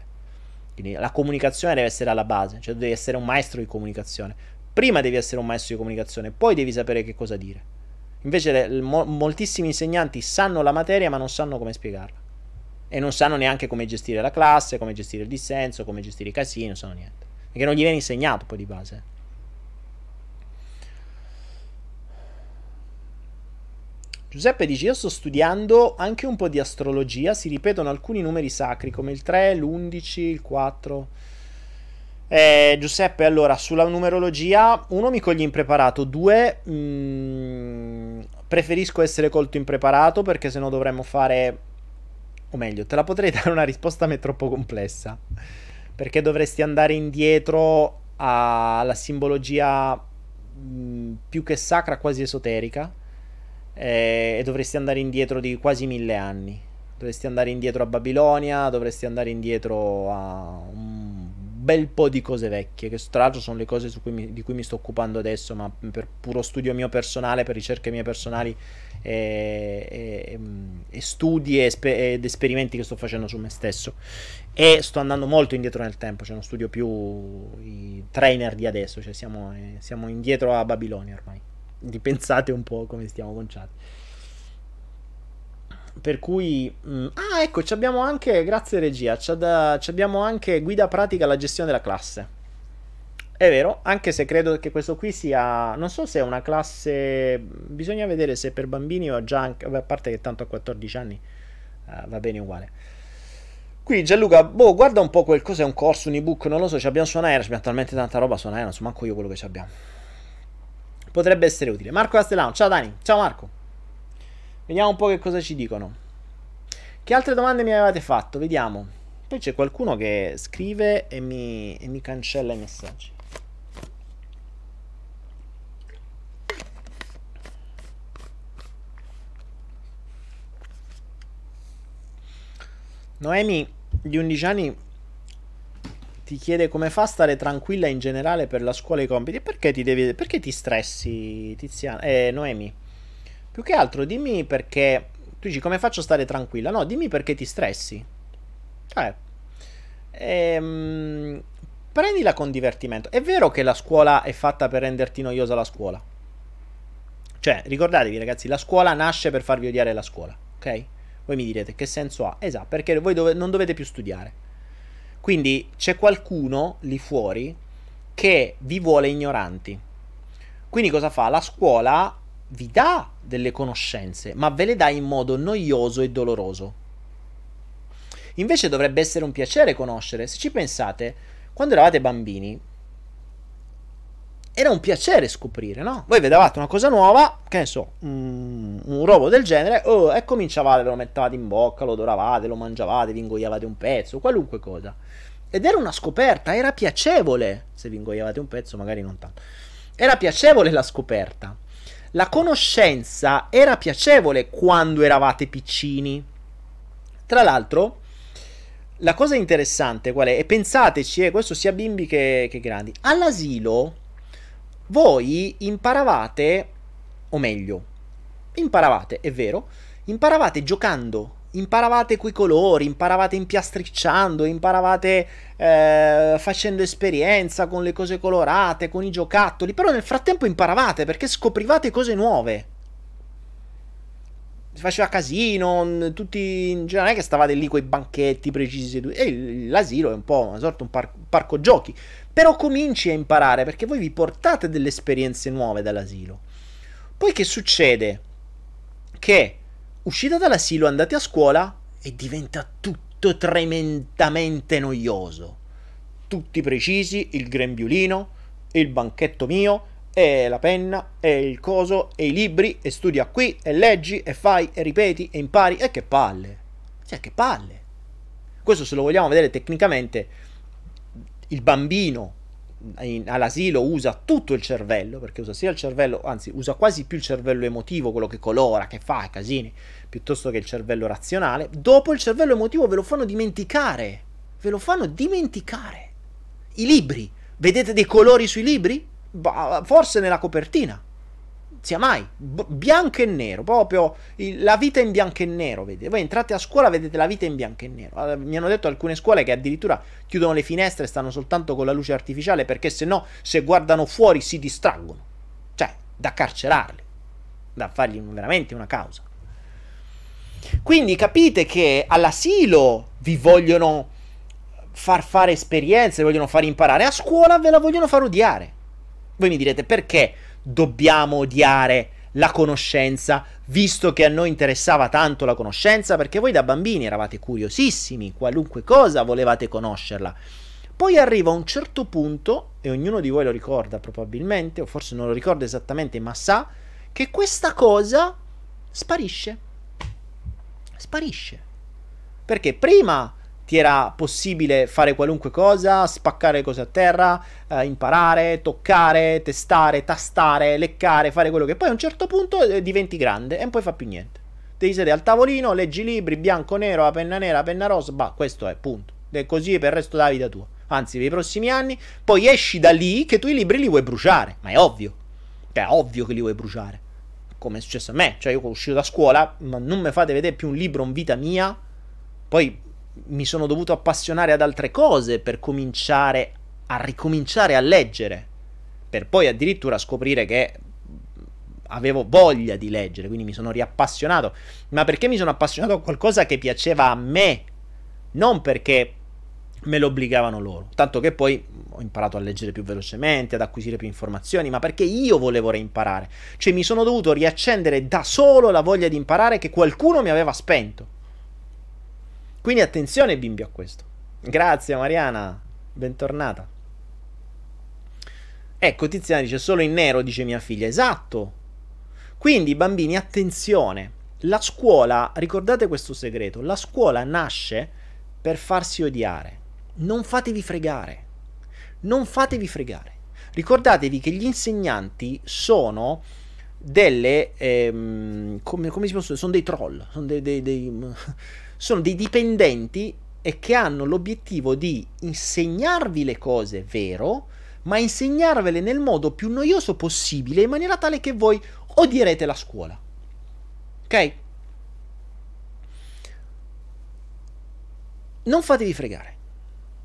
Quindi la comunicazione deve essere alla base, cioè devi essere un maestro di comunicazione. Prima devi essere un maestro di comunicazione, poi devi sapere che cosa dire. Invece le, mo, moltissimi insegnanti sanno la materia ma non sanno come spiegarla e non sanno neanche come gestire la classe, come gestire il dissenso, come gestire i casini, non sanno niente. Perché non gli viene insegnato poi di base. Giuseppe dice: Io sto studiando anche un po' di astrologia. Si ripetono alcuni numeri sacri come il 3, l'11, il 4. Eh, Giuseppe, allora sulla numerologia, uno mi coglie impreparato, due mh, mm, preferisco essere colto impreparato perché sennò dovremmo fare o meglio, te la potrei dare una risposta ma è troppo complessa. Perché dovresti andare indietro alla simbologia mh, più che sacra, quasi esoterica. Eh, e dovresti andare indietro di quasi mille anni. Dovresti andare indietro a Babilonia, dovresti andare indietro a un bel po' di cose vecchie, che tra l'altro sono le cose cui mi, di cui mi sto occupando adesso, ma per puro studio mio personale, per ricerche mie personali e, e, e studi ed esperimenti che sto facendo su me stesso. E sto andando molto indietro nel tempo, cioè non studio più i trainer di adesso, cioè siamo, eh, siamo indietro a Babilonia ormai. Quindi pensate un po' come stiamo conciati. Per cui... Mh, mm, ah, ecco, abbiamo anche, grazie regia, abbiamo anche guida pratica alla gestione della classe. È vero, anche se credo che questo qui sia. Non so se è una classe. Bisogna vedere se per bambini o già. Anche, a parte che tanto a 14 anni uh, va bene uguale. Qui Gianluca, boh, guarda un po' quel cos'è un corso, un ebook, non lo so, abbiamo su Nair, abbiamo talmente tanta roba su Nair, non so manco io quello che abbiamo. Potrebbe essere utile. Marco Castellano, ciao Dani, ciao Marco. Vediamo un po' che cosa ci dicono. Che altre domande mi avevate fatto? Vediamo. Poi c'è qualcuno che scrive e mi, e mi cancella i messaggi. Noemi di 11 anni ti chiede come fa a stare tranquilla in generale per la scuola e i compiti. Perché ti, devi, perché ti stressi, Tiziana? Eh, Noemi. Più che altro dimmi perché... Tu dici come faccio a stare tranquilla? No, dimmi perché ti stressi. Eh. Ehm, prendila con divertimento. È vero che la scuola è fatta per renderti noiosa la scuola. Cioè, ricordatevi ragazzi, la scuola nasce per farvi odiare la scuola, ok? Voi mi direte che senso ha? Esatto, perché voi dove, non dovete più studiare. Quindi c'è qualcuno lì fuori che vi vuole ignoranti. Quindi cosa fa? La scuola vi dà delle conoscenze, ma ve le dà in modo noioso e doloroso. Invece dovrebbe essere un piacere conoscere. Se ci pensate, quando eravate bambini, era un piacere scoprire, no? Voi vedevate una cosa nuova, che ne so, un, un robo del genere, oh, e cominciavate, ve lo mettevate in bocca, lo odoravate, lo mangiavate, vi ingoiavate un pezzo, qualunque cosa. Ed era una scoperta, era piacevole. Se vi ingoiavate un pezzo, magari non tanto. Era piacevole la scoperta. La conoscenza era piacevole quando eravate piccini. Tra l'altro, la cosa interessante qual è? E pensateci, eh, questo sia bimbi che, che grandi. All'asilo voi imparavate, o meglio, imparavate, è vero, imparavate giocando, imparavate quei colori, imparavate impiastricciando, imparavate eh, facendo esperienza con le cose colorate, con i giocattoli, però nel frattempo imparavate perché scoprivate cose nuove. Si faceva casino, tutti generale non è che stavate lì con i banchetti precisi. E l'asilo è un po' una sorta di par- parco giochi. Però cominci a imparare perché voi vi portate delle esperienze nuove dall'asilo. Poi che succede? Che uscite dall'asilo, andate a scuola e diventa tutto tremendamente noioso. Tutti precisi, il grembiulino, il banchetto mio, e la penna, e il coso, e i libri, e studia qui, e leggi, e fai, e ripeti, e impari, e che palle. Cioè, che palle. Questo se lo vogliamo vedere tecnicamente il bambino in, all'asilo usa tutto il cervello, perché usa sia il cervello, anzi usa quasi più il cervello emotivo, quello che colora, che fa casini, piuttosto che il cervello razionale, dopo il cervello emotivo ve lo fanno dimenticare, ve lo fanno dimenticare. I libri, vedete dei colori sui libri? Bah, forse nella copertina sia mai B- bianco e nero, proprio il, la vita in bianco e nero. Vedete? Voi entrate a scuola, vedete la vita in bianco e nero. Allora, mi hanno detto alcune scuole che addirittura chiudono le finestre e stanno soltanto con la luce artificiale perché se no, se guardano fuori si distraggono. Cioè, da carcerarli, da fargli veramente una causa. Quindi capite che all'asilo vi vogliono far fare esperienze, vogliono far imparare, a scuola ve la vogliono far odiare. Voi mi direte perché? Dobbiamo odiare la conoscenza, visto che a noi interessava tanto la conoscenza, perché voi da bambini eravate curiosissimi, qualunque cosa volevate conoscerla. Poi arriva un certo punto, e ognuno di voi lo ricorda probabilmente, o forse non lo ricorda esattamente, ma sa, che questa cosa sparisce. Sparisce. Perché prima ti era possibile fare qualunque cosa, spaccare cose a terra, eh, imparare, toccare, testare, tastare, leccare, fare quello che poi a un certo punto eh, diventi grande e non puoi più niente. Devi sedere al tavolino, leggi libri, bianco, nero, la penna nera, la penna rosa, bah, questo è, punto. È così per il resto della vita tua. Anzi, per i prossimi anni, poi esci da lì che tu i libri li vuoi bruciare, ma è ovvio. Cioè, è ovvio che li vuoi bruciare. come è successo a me, cioè io uscito da scuola, ma non mi fate vedere più un libro in vita mia, poi mi sono dovuto appassionare ad altre cose per cominciare a ricominciare a leggere, per poi addirittura scoprire che avevo voglia di leggere, quindi mi sono riappassionato, ma perché mi sono appassionato a qualcosa che piaceva a me, non perché me lo obbligavano loro. Tanto che poi ho imparato a leggere più velocemente, ad acquisire più informazioni, ma perché io volevo reimparare. Cioè mi sono dovuto riaccendere da solo la voglia di imparare che qualcuno mi aveva spento. Quindi attenzione bimbi a questo. Grazie Mariana, bentornata. Ecco, Tiziana dice solo in nero, dice mia figlia. Esatto. Quindi bambini, attenzione. La scuola, ricordate questo segreto, la scuola nasce per farsi odiare non fatevi fregare. Non fatevi fregare. Ricordatevi che gli insegnanti sono delle ehm, come, come, si possono sono dei troll sono dei, dei, dei, sono dei dipendenti e che hanno l'obiettivo di insegnarvi le cose vero ma insegnarvele nel modo più noioso possibile in maniera tale che voi odierete la scuola. Ok? Non fatevi fregare.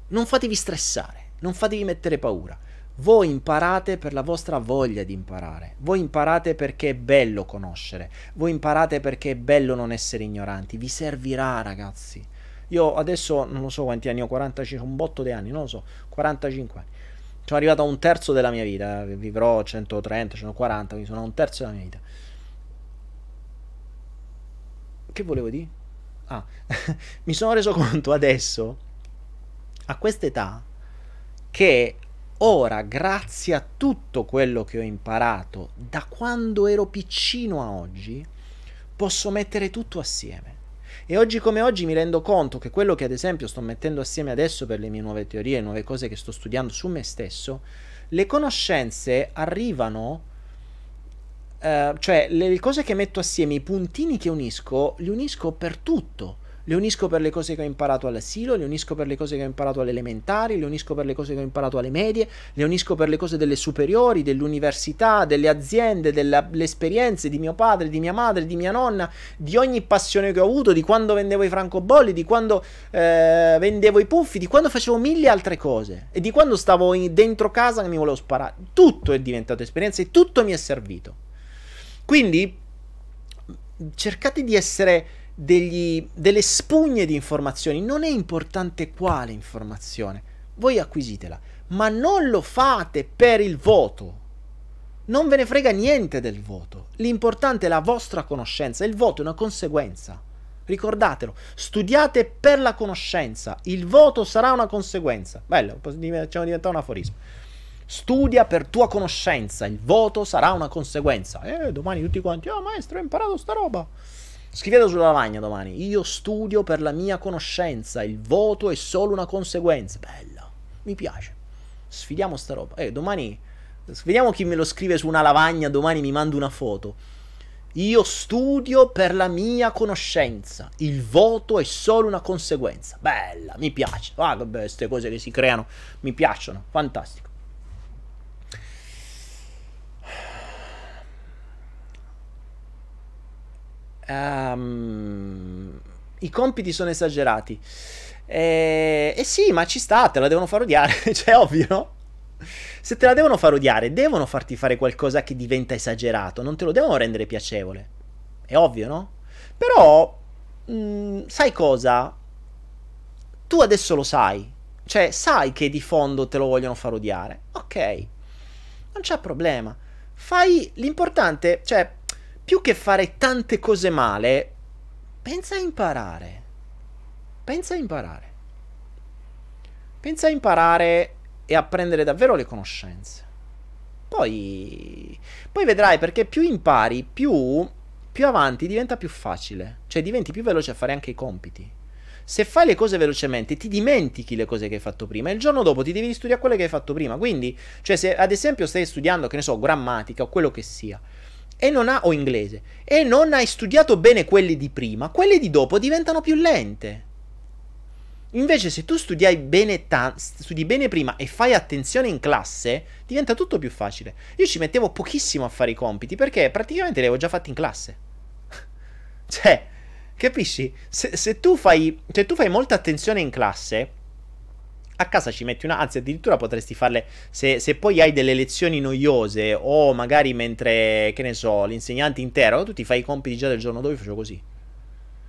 Non fatevi stressare, non fatevi mettere paura. Voi imparate per la vostra voglia di imparare. Voi imparate perché è bello conoscere. Voi imparate perché è bello non essere ignoranti. Vi servirà, ragazzi. Io adesso non lo so quanti anni ho, 45, un botto di anni, non lo so, 45 anni. Sono arrivato a un terzo della mia vita, vivrò 130, 140, quindi sono a un terzo della mia vita. Che volevo dire? Ah, mi sono reso conto adesso a questa età che ora, grazie a tutto quello che ho imparato da quando ero piccino a oggi, posso mettere tutto assieme. E oggi come oggi mi rendo conto che quello che ad esempio sto mettendo assieme adesso per le mie nuove teorie, nuove cose che sto studiando su me stesso, le conoscenze arrivano, eh, cioè le cose che metto assieme, i puntini che unisco, li unisco per tutto le unisco per le cose che ho imparato all'asilo, le unisco per le cose che ho imparato alle elementari, le unisco per le cose che ho imparato alle medie, le unisco per le cose delle superiori, dell'università, delle aziende, delle esperienze di mio padre, di mia madre, di mia nonna, di ogni passione che ho avuto, di quando vendevo i francobolli, di quando eh, vendevo i puffi, di quando facevo mille altre cose e di quando stavo in, dentro casa che mi volevo sparare. Tutto è diventato esperienza e tutto mi è servito. Quindi cercate di essere degli, delle spugne di informazioni. Non è importante quale informazione, voi acquisitela, ma non lo fate per il voto. Non ve ne frega niente del voto. L'importante è la vostra conoscenza. Il voto è una conseguenza. Ricordatelo, studiate per la conoscenza. Il voto sarà una conseguenza. Bello, facciamo diventare un aforismo. Studia per tua conoscenza. Il voto sarà una conseguenza. Eh, domani tutti quanti, oh maestro, ho imparato sta roba. Scrivete sulla lavagna domani. Io studio per la mia conoscenza. Il voto è solo una conseguenza. Bella. Mi piace. Sfidiamo sta roba. Eh, domani. Vediamo chi me lo scrive su una lavagna. Domani mi manda una foto. Io studio per la mia conoscenza. Il voto è solo una conseguenza. Bella, mi piace. Ah, vabbè, queste cose che si creano mi piacciono. Fantastico. Um, I compiti sono esagerati. E, eh, eh sì, ma ci sta, te la devono far odiare, cioè ovvio, no? Se te la devono far odiare, devono farti fare qualcosa che diventa esagerato, non te lo devono rendere piacevole. È ovvio, no? Però, mh, mm, sai cosa? Tu adesso lo sai. Cioè, sai che di fondo te lo vogliono far odiare. Ok, non c'è problema. Fai l'importante, cioè, più che fare tante cose male, pensa a imparare. Pensa a imparare. Pensa a imparare e a prendere davvero le conoscenze. Poi, poi vedrai perché più impari, più, più avanti diventa più facile. Cioè diventi più veloce a fare anche i compiti. Se fai le cose velocemente, ti dimentichi le cose che hai fatto prima e il giorno dopo ti devi studiare quelle che hai fatto prima. Quindi, cioè, se ad esempio stai studiando, che ne so, grammatica o quello che sia, e non ha, o inglese, e non hai studiato bene quelli di prima, quelle di dopo diventano più lente. Invece, se tu studiai bene, ta- studi bene prima e fai attenzione in classe, diventa tutto più facile. Io ci mettevo pochissimo a fare i compiti perché praticamente li avevo già fatti in classe. cioè, capisci? Se, se, tu fai, se tu fai molta attenzione in classe, a casa ci metti una, anzi addirittura potresti farle se, se, poi hai delle lezioni noiose o magari mentre, che ne so, l'insegnante intero, tu ti fai i compiti già del giorno dopo, io faccio così.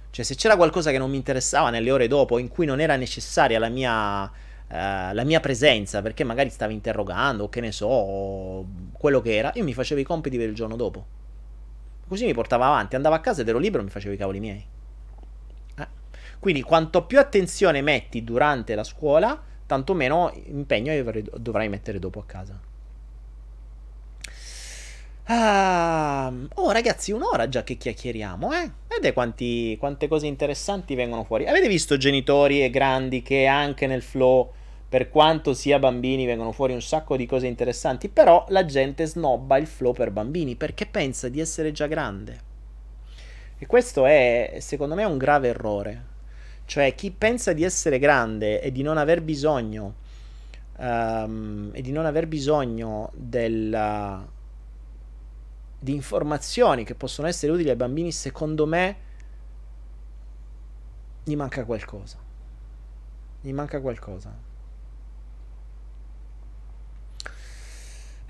Cioè, se c'era qualcosa che non mi interessava nelle ore dopo, in cui non era necessaria la mia, uh, la mia presenza, perché magari stavi interrogando, o che ne so, quello che era, io mi facevo i compiti per il giorno dopo. Così mi portava avanti, andavo a casa ed ero libero mi facevo i cavoli miei. Eh. Quindi, quanto più attenzione metti durante la scuola, tanto meno impegno dovrai mettere dopo a casa. Ah, oh ragazzi, un'ora già che chiacchieriamo, eh? Vedete quanti, quante cose interessanti vengono fuori. Avete visto genitori e grandi che anche nel flow, per quanto sia bambini, vengono fuori un sacco di cose interessanti, però la gente snobba il flow per bambini perché pensa di essere già grande. E questo è, secondo me, un grave errore. Cioè, chi pensa di essere grande e di non aver bisogno, um, e di non aver bisogno della di informazioni che possono essere utili ai bambini, secondo me gli manca qualcosa. Gli manca qualcosa.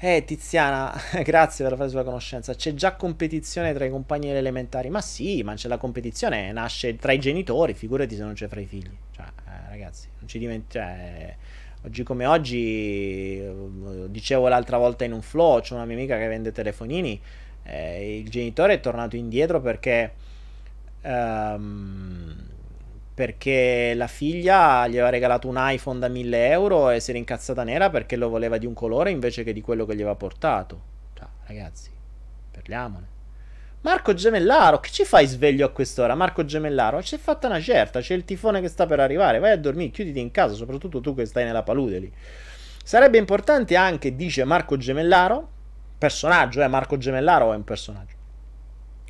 Eh, Tiziana, grazie per la sulla conoscenza. C'è già competizione tra i compagni elementari. Ma sì, ma c'è la competizione, nasce tra i genitori, figurati se non c'è fra i figli. Cioè, eh, ragazzi, non ci dimentichiamo. Cioè, oggi come oggi, dicevo l'altra volta in un flow, c'è una mia amica che vende telefonini eh, il genitore è tornato indietro perché, um, perché la figlia gli aveva regalato un iPhone da 1000 euro e si era incazzata nera perché lo voleva di un colore invece che di quello che gli aveva portato. Cioè, ragazzi, parliamone. Marco Gemellaro, che ci fai sveglio a quest'ora? Marco Gemellaro, c'è fatta una certa, c'è il tifone che sta per arrivare, vai a dormire, chiuditi in casa, soprattutto tu che stai nella palude lì. Sarebbe importante anche, dice Marco Gemellaro, personaggio, eh, Marco Gemellaro è un personaggio.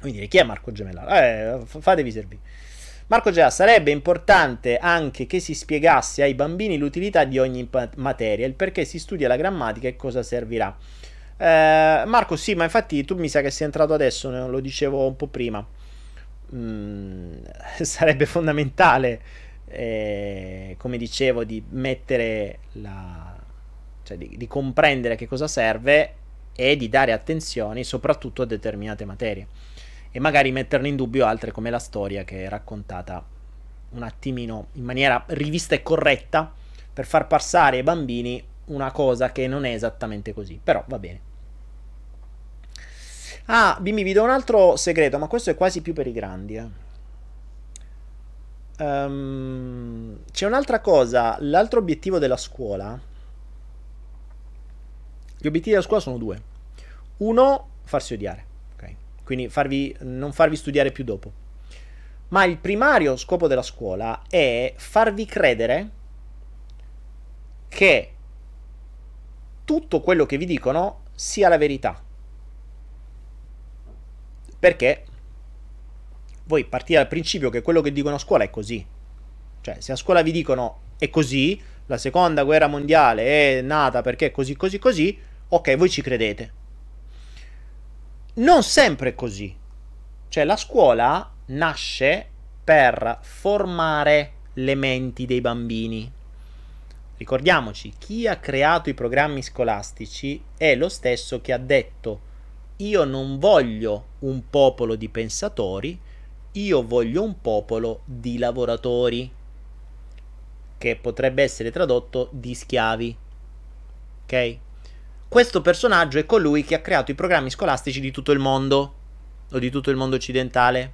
Quindi chi è Marco Gemellaro? Eh, fatevi servire. Marco Gemellaro sarebbe importante anche che si spiegasse ai bambini l'utilità di ogni materia, il perché si studia la grammatica e cosa servirà. Eh, Marco, sì, ma infatti tu mi sa che sei entrato adesso, lo dicevo un po' prima. Mm, sarebbe fondamentale, eh, come dicevo, di mettere la... cioè di, di comprendere che cosa serve e di dare attenzione soprattutto a determinate materie e magari metterne in dubbio altre come la storia che è raccontata un attimino in maniera rivista e corretta per far passare ai bambini una cosa che non è esattamente così, però va bene. Ah, Bimbi, vi do un altro segreto, ma questo è quasi più per i grandi. Eh. Um, c'è un'altra cosa, l'altro obiettivo della scuola. Gli obiettivi della scuola sono due. Uno, farsi odiare? Quindi farvi, non farvi studiare più dopo. Ma il primario scopo della scuola è farvi credere che tutto quello che vi dicono sia la verità. Perché voi partite dal principio che quello che dicono a scuola è così. Cioè, se a scuola vi dicono è così, la seconda guerra mondiale è nata perché è così, così, così, ok, voi ci credete non sempre è così. Cioè la scuola nasce per formare le menti dei bambini. Ricordiamoci, chi ha creato i programmi scolastici è lo stesso che ha detto io non voglio un popolo di pensatori, io voglio un popolo di lavoratori, che potrebbe essere tradotto di schiavi. Ok? Questo personaggio è colui che ha creato i programmi scolastici di tutto il mondo, o di tutto il mondo occidentale.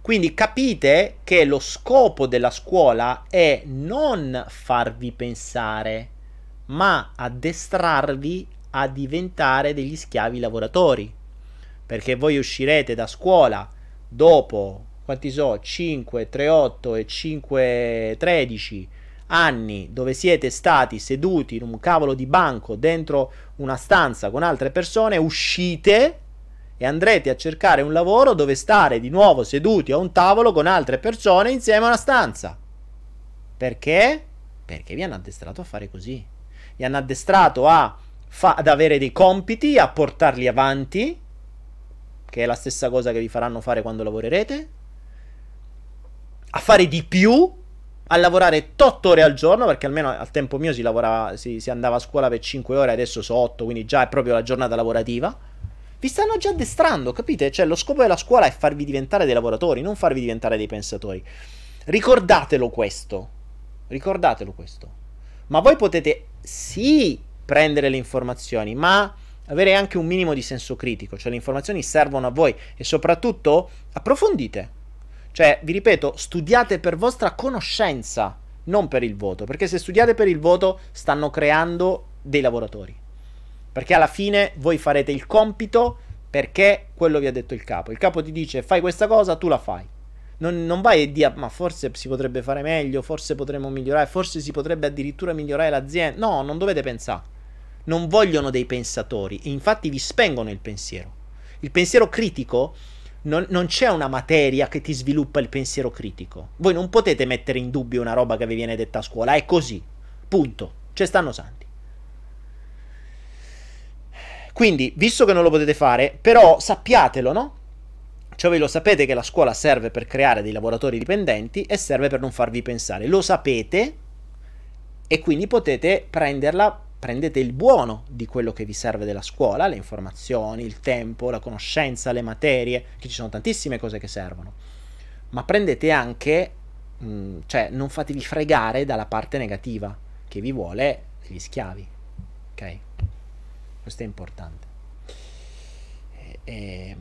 Quindi capite che lo scopo della scuola è non farvi pensare, ma addestrarvi a diventare degli schiavi lavoratori. Perché voi uscirete da scuola dopo, quanti so, 5, 3, 8 e 5, 13 anni dove siete stati seduti in un cavolo di banco dentro una stanza con altre persone, uscite e andrete a cercare un lavoro dove stare di nuovo seduti a un tavolo con altre persone insieme a una stanza. Perché? Perché vi hanno addestrato a fare così. Vi hanno addestrato a fa- ad avere dei compiti, a portarli avanti, che è la stessa cosa che vi faranno fare quando lavorerete, a fare di più, a lavorare 8 ore al giorno, perché almeno al tempo mio si, lavorava, si, si andava a scuola per 5 ore, adesso sono 8, quindi già è proprio la giornata lavorativa. Vi stanno già addestrando, capite? Cioè, lo scopo della scuola è farvi diventare dei lavoratori, non farvi diventare dei pensatori. Ricordatelo questo. Ricordatelo questo. Ma voi potete sì prendere le informazioni, ma avere anche un minimo di senso critico, cioè le informazioni servono a voi e soprattutto approfondite. Cioè, vi ripeto, studiate per vostra conoscenza, non per il voto, perché se studiate per il voto stanno creando dei lavoratori. Perché alla fine voi farete il compito perché quello vi ha detto il capo. Il capo ti dice fai questa cosa, tu la fai. Non, non vai e dia, ma forse si potrebbe fare meglio, forse potremmo migliorare, forse si potrebbe addirittura migliorare l'azienda. No, non dovete pensare non vogliono dei pensatori infatti vi spengono il pensiero. Il pensiero critico non, non, c'è una materia che ti sviluppa il pensiero critico. Voi non potete mettere in dubbio una roba che vi viene detta a scuola, è così. Punto. Ci stanno santi. Quindi, visto che non lo potete fare, però sappiatelo, no? Cioè voi lo sapete che la scuola serve per creare dei lavoratori dipendenti e serve per non farvi pensare. Lo sapete e quindi potete prenderla prendete il buono di quello che vi serve della scuola, le informazioni, il tempo, la conoscenza, le materie, che ci sono tantissime cose che servono, ma prendete anche, mh, mm, cioè non fatevi fregare dalla parte negativa che vi vuole gli schiavi, ok? Questo è importante. E, e,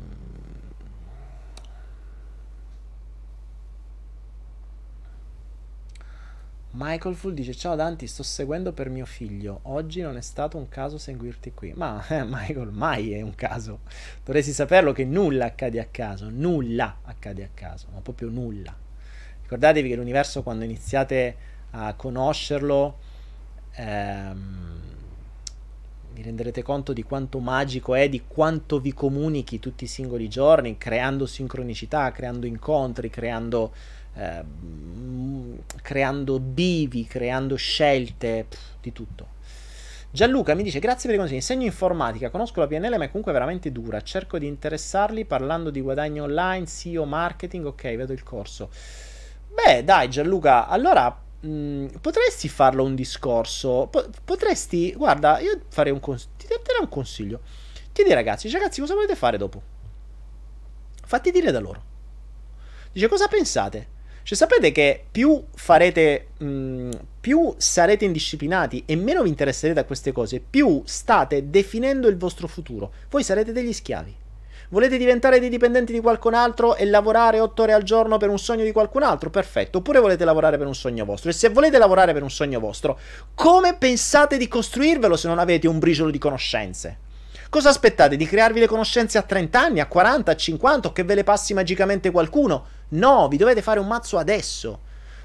Michael Full dice: Ciao Danti, sto seguendo per mio figlio. Oggi non è stato un caso seguirti qui. Ma eh, Michael, mai è un caso. Dovresti saperlo che nulla accade a caso. Nulla accade a caso, ma proprio nulla. Ricordatevi che l'universo, quando iniziate a conoscerlo, ehm, vi renderete conto di quanto magico è, di quanto vi comunichi tutti i singoli giorni, creando sincronicità, creando incontri, creando eh, creando bivi, creando scelte, pff, di tutto. Gianluca mi dice grazie per i consigli, insegno informatica, conosco la PNL ma è comunque veramente dura, cerco di interessarli parlando di guadagno online, SEO, marketing, ok, vedo il corso. Beh dai Gianluca, allora mh, mm, potresti farlo un discorso, po- potresti, guarda, io farei un consiglio, ti darei un consiglio, chiedi ai ragazzi, ragazzi cosa volete fare dopo? Fatti dire da loro. Dice cosa pensate? Cioè, sapete che più farete, mh, mm, più sarete indisciplinati e meno vi interesserete a queste cose, più state definendo il vostro futuro. Voi sarete degli schiavi. Volete diventare dei dipendenti di qualcun altro e lavorare 8 ore al giorno per un sogno di qualcun altro? Perfetto. Oppure volete lavorare per un sogno vostro? E se volete lavorare per un sogno vostro, come pensate di costruirvelo se non avete un briciolo di conoscenze? Cosa aspettate? Di crearvi le conoscenze a 30 anni, a 40, a 50 o che ve le passi magicamente qualcuno? No, vi dovete fare un mazzo adesso.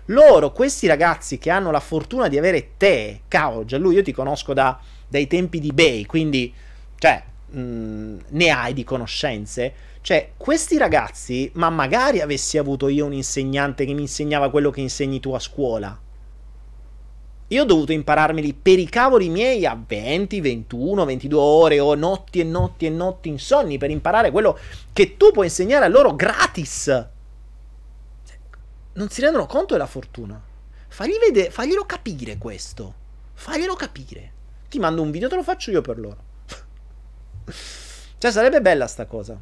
Loro, questi ragazzi che hanno la fortuna di avere te, cavolo, già lui io ti conosco da, dai tempi di Bay, quindi, cioè, mh, mm, ne hai di conoscenze. Cioè, questi ragazzi, ma magari avessi avuto io un insegnante che mi insegnava quello che insegni tu a scuola io ho dovuto impararmeli per i cavoli miei a 20, 21, 22 ore o notti e notti e notti insonni per imparare quello che tu puoi insegnare a loro gratis. Non si rendono conto della fortuna. Fagli vedere, faglielo capire questo. Faglielo capire. Ti mando un video, te lo faccio io per loro. cioè, sarebbe bella sta cosa.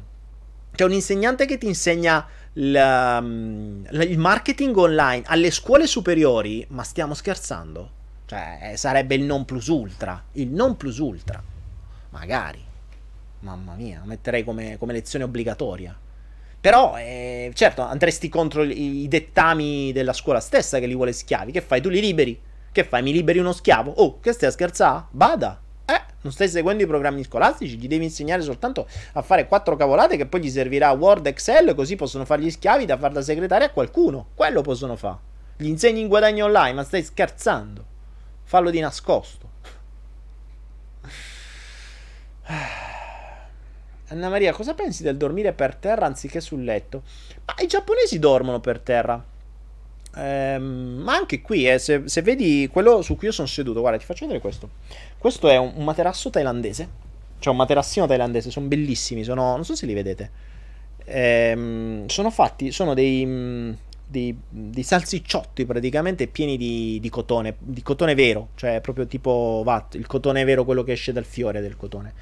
C'è un insegnante che ti insegna il, um, il marketing online alle scuole superiori, ma stiamo scherzando? Cioè, eh, sarebbe il non plus ultra. Il non plus ultra. Magari. Mamma mia, metterei come, come lezione obbligatoria. Però, eh, certo, andresti contro i, i, dettami della scuola stessa che li vuole schiavi. Che fai? Tu li liberi? Che fai? Mi liberi uno schiavo? Oh, che stai a scherzare? Bada. Eh, non stai seguendo i programmi scolastici, gli devi insegnare soltanto a fare quattro cavolate che poi gli servirà Word, Excel, così possono fare gli schiavi da far da segretaria a qualcuno. Quello possono fare. Gli insegni in guadagno online, ma stai scherzando. Fallo di nascosto. Anna Maria, cosa pensi del dormire per terra anziché sul letto? Ma i giapponesi dormono per terra. Ehm, ma anche qui, eh, se, se, vedi quello su cui io sono seduto, guarda, ti faccio vedere questo. Questo è un, un materasso thailandese. Cioè un materassino thailandese, sono bellissimi, sono, non so se li vedete. Ehm, sono fatti, sono dei, dei, dei, salsicciotti praticamente pieni di, di, cotone, di cotone vero, cioè proprio tipo VAT, il cotone vero, quello che esce dal fiore del cotone.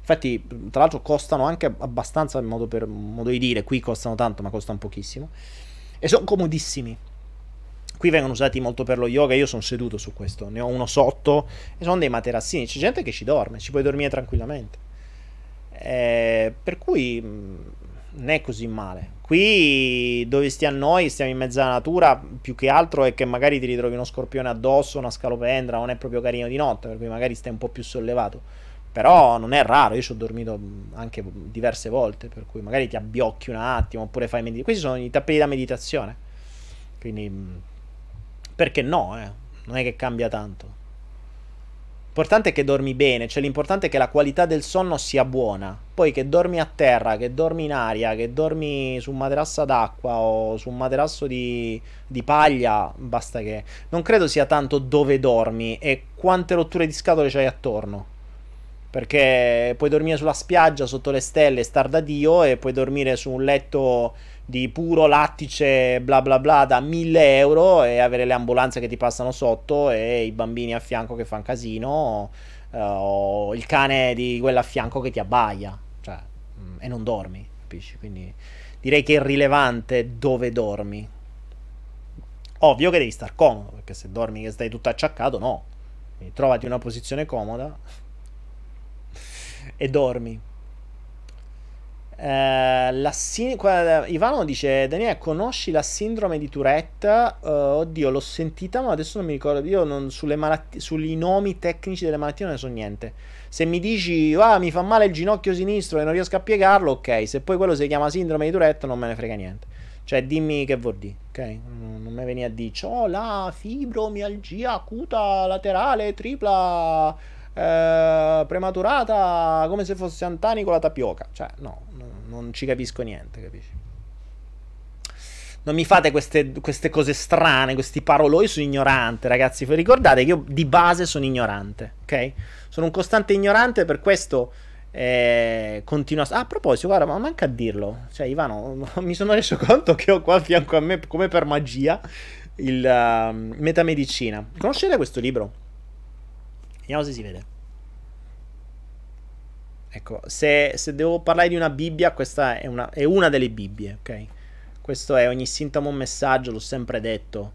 Infatti, tra l'altro, costano anche abbastanza, modo, per, modo di dire, qui costano tanto, ma costano pochissimo. E sono comodissimi. Qui vengono usati molto per lo yoga, io sono seduto su questo, ne ho uno sotto e sono dei materassini, c'è gente che ci dorme, ci puoi dormire tranquillamente. Eh, per cui mm, non è così male. Qui dove stiamo noi, stiamo in mezzo alla natura, più che altro è che magari ti ritrovi uno scorpione addosso, una scalopendra, non è proprio carino di notte, per cui magari stai un po' più sollevato. Però non è raro, io ci ho dormito anche diverse volte, per cui magari ti abbiocchi un attimo, oppure fai meditazione. Questi sono i tappeti da meditazione. Quindi mm, perché no, eh? Non è che cambia tanto. L'importante è che dormi bene, cioè l'importante è che la qualità del sonno sia buona. Poi che dormi a terra, che dormi in aria, che dormi su un materasso d'acqua o su un materasso di, di paglia, basta che... Non credo sia tanto dove dormi e quante rotture di scatole c'hai attorno. Perché puoi dormire sulla spiaggia sotto le stelle, star da Dio, e puoi dormire su un letto di puro lattice bla bla bla da 1000 euro e avere le ambulanze che ti passano sotto e i bambini a fianco che fanno casino uh, o il cane di quella a fianco che ti abbaia. Cioè, mm, e non dormi capisci? Quindi direi che è irrilevante dove dormi. Ovvio che devi star comodo perché se dormi che stai tutto acciaccato no. Quindi trovati una posizione comoda e dormi eh, la sin- qua, Ivano dice: Daniele, conosci la sindrome di Tourette? Uh, oddio, l'ho sentita, ma adesso non mi ricordo. Io non, sulle malattie, sui nomi tecnici delle malattie non ne so niente. Se mi dici, ah, mi fa male il ginocchio sinistro e non riesco a piegarlo, ok. Se poi quello si chiama sindrome di Tourette, non me ne frega niente. Cioè, dimmi che vuol dire, ok? Non, mi veni a dire, ho la fibromialgia acuta laterale tripla eh, prematurata come se fosse Antani con la tapioca. Cioè, no, no, non ci capisco niente, capisci? Non mi fate queste, queste cose strane, questi paroloi, sono ignorante, ragazzi. Ricordate che io di base sono ignorante, ok? Sono un costante ignorante, per questo eh, continuo a... Ah, a proposito, guarda, ma manca a dirlo. Cioè, Ivano, mi sono reso conto che ho qua a fianco a me, come per magia, il uh, Metamedicina. Conoscete questo libro? Vediamo se si vede. Ecco, se, se, devo parlare di una Bibbia, questa è una, è una, delle Bibbie, ok? Questo è ogni sintomo un messaggio, l'ho sempre detto.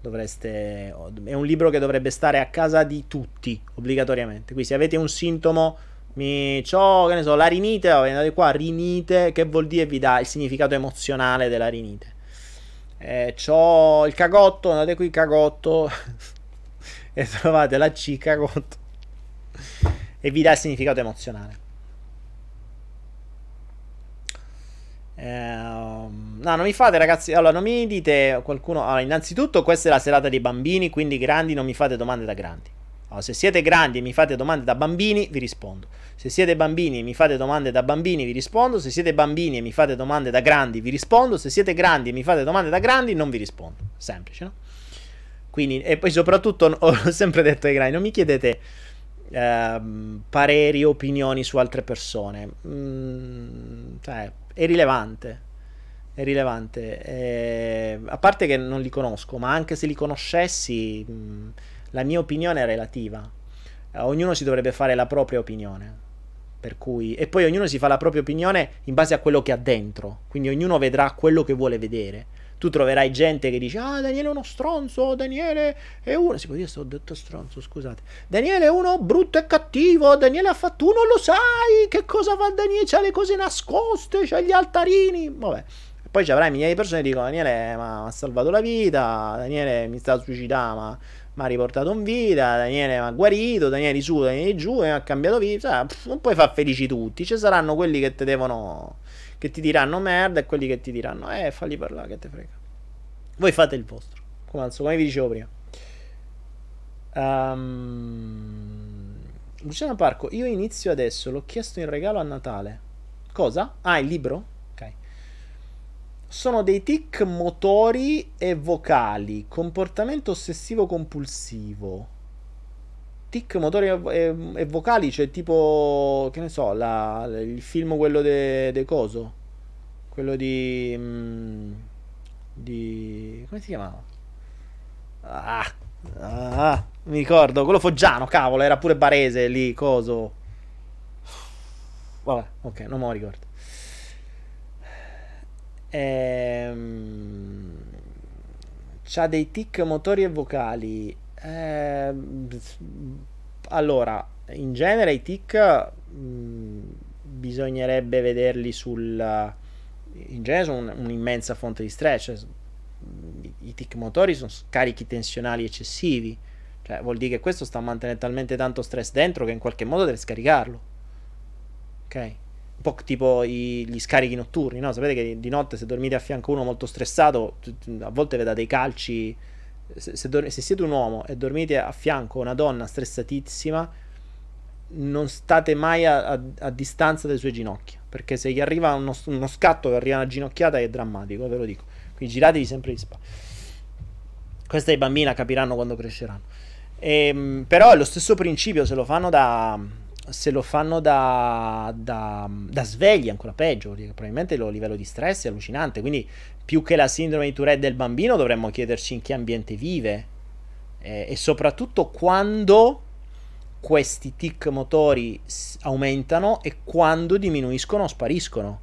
Dovreste, è un libro che dovrebbe stare a casa di tutti, obbligatoriamente. Quindi se avete un sintomo, mi, c'ho, che ne so, la rinite, andate qua, rinite, che vuol dire vi dà il significato emozionale della rinite. Eh, c'ho il cagotto, andate qui cagotto, e trovate la C cagotto e vi dà il significato emozionale. Eh, no, non mi fate, ragazzi. Allora, non mi dite qualcuno. Allora, innanzitutto, questa è la serata dei bambini. Quindi, grandi, non mi fate domande da grandi. Allora, se siete grandi e mi fate domande da bambini, vi rispondo. Se siete bambini e mi fate domande da bambini, vi rispondo. Se siete bambini e mi fate domande da grandi, vi rispondo. Se siete grandi e mi fate domande da grandi, non vi rispondo. Semplice, no? Quindi, e poi soprattutto ho sempre detto ai grandi, non mi chiedete eh, pareri, opinioni su altre persone. Mm, cioè, è rilevante. È rilevante. Eh, a parte che non li conosco, ma anche se li conoscessi, mh, mm, la mia opinione è relativa. Eh, ognuno si dovrebbe fare la propria opinione. Cui, e poi ognuno si fa la propria opinione in base a quello che ha dentro. Quindi ognuno vedrà quello che vuole vedere tu troverai gente che dice ah Daniele è uno stronzo, Daniele è uno, può dire sto detto stronzo, scusate, Daniele è uno brutto e cattivo, Daniele ha fatto, tu non lo sai, che cosa fa Daniele, c'ha le cose nascoste, c'ha gli altarini, vabbè. Poi ci avrai migliaia di persone che dicono Daniele mi ha salvato la vita, Daniele mi sta suicidando ma mi ha riportato in vita, Daniele mi ha guarito, Daniele su, Daniele giù e ha cambiato vita, non puoi far felici tutti, ci saranno quelli che te devono che ti diranno merda e quelli che ti diranno eh falli parlare che te frega. Voi fate il vostro, come, come vi dicevo prima. Um, Luciano Parco, io inizio adesso, l'ho chiesto in regalo a Natale. Cosa? Ah, il libro? Ok. sono dei tic motori e vocali, comportamento ossessivo compulsivo. Tic motori e, e, vocali, cioè tipo, che ne so, la, il film quello de, de coso, quello di... Mm, di... come si chiamava? Ah, ah, mi ricordo, quello Foggiano, cavolo, era pure barese lì, coso. Vabbè, ok, non me lo ricordo. Ehm, c'ha dei tic motori e vocali. Ehm, allora, in genere i tic mh, mm, bisognerebbe vederli sul... In genere sono un, un'immensa fonte di stress. Cioè, i tic motori sono scarichi tensionali eccessivi. Cioè, vuol dire che questo sta mantenendo talmente tanto stress dentro che in qualche modo deve scaricarlo. Ok? un po' tipo i, gli scarichi notturni, no? Sapete che di notte se dormite a fianco a uno molto stressato, a volte vi dà dei calci. Se, se, se, siete un uomo e dormite a fianco a una donna stressatissima, non state mai a, a, a distanza dalle sue ginocchia. Perché se gli arriva uno, uno scatto che arriva una ginocchiata è drammatico, ve lo dico. Quindi giratevi sempre di spalle. Questa i bambini capiranno quando cresceranno. E, ehm, però è lo stesso principio, se lo fanno da se lo fanno da, da, da svegli, ancora peggio, probabilmente il livello di stress è allucinante, quindi più che la sindrome di Tourette del bambino dovremmo chiederci in che ambiente vive eh, e soprattutto quando questi tic motori aumentano e quando diminuiscono o spariscono.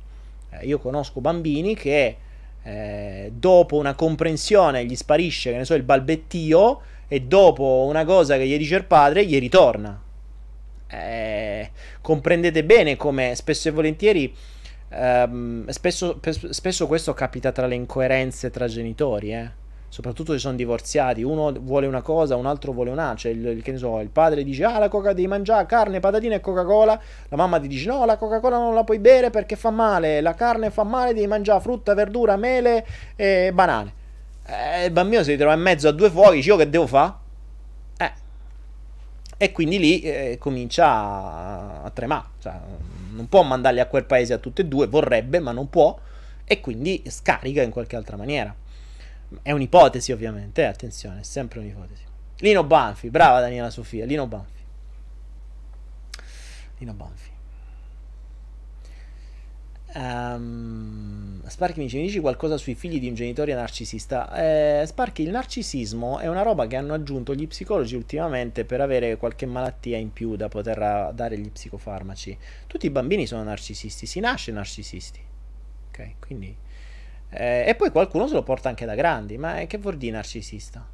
Eh, io conosco bambini che eh, dopo una comprensione gli sparisce, che ne so, il balbettio e dopo una cosa che gli dice il padre gli ritorna eh, comprendete bene come spesso e volentieri ehm, spesso, spesso, questo capita tra le incoerenze tra genitori, eh? soprattutto se sono divorziati, uno vuole una cosa, un altro vuole un'altra, il, il, so, il padre dice ah la coca devi mangiare carne, patatine e Coca-Cola, la mamma ti dice no la Coca-Cola non la puoi bere perché fa male, la carne fa male, devi mangiare frutta, verdura, mele e banane. Eh, il bambino si ritrova in mezzo a due fuochi, io che devo fare? E quindi lì eh, comincia a, a tremare. Cioè, non può mandarli a quel paese a tutte e due, vorrebbe, ma non può. E quindi scarica in qualche altra maniera. È un'ipotesi, ovviamente, eh, attenzione, è sempre un'ipotesi. Lino Banfi, brava Daniela Sofia, Lino Banfi. Lino Banfi. Um, Sparky mi dice: Mi dici qualcosa sui figli di un genitore narcisista? Eh, Sparky, il narcisismo è una roba che hanno aggiunto gli psicologi ultimamente per avere qualche malattia in più da poter dare gli psicofarmaci. Tutti i bambini sono narcisisti, si nasce narcisisti. Ok, quindi. Eh, e poi qualcuno se lo porta anche da grandi. Ma che vuol dire narcisista?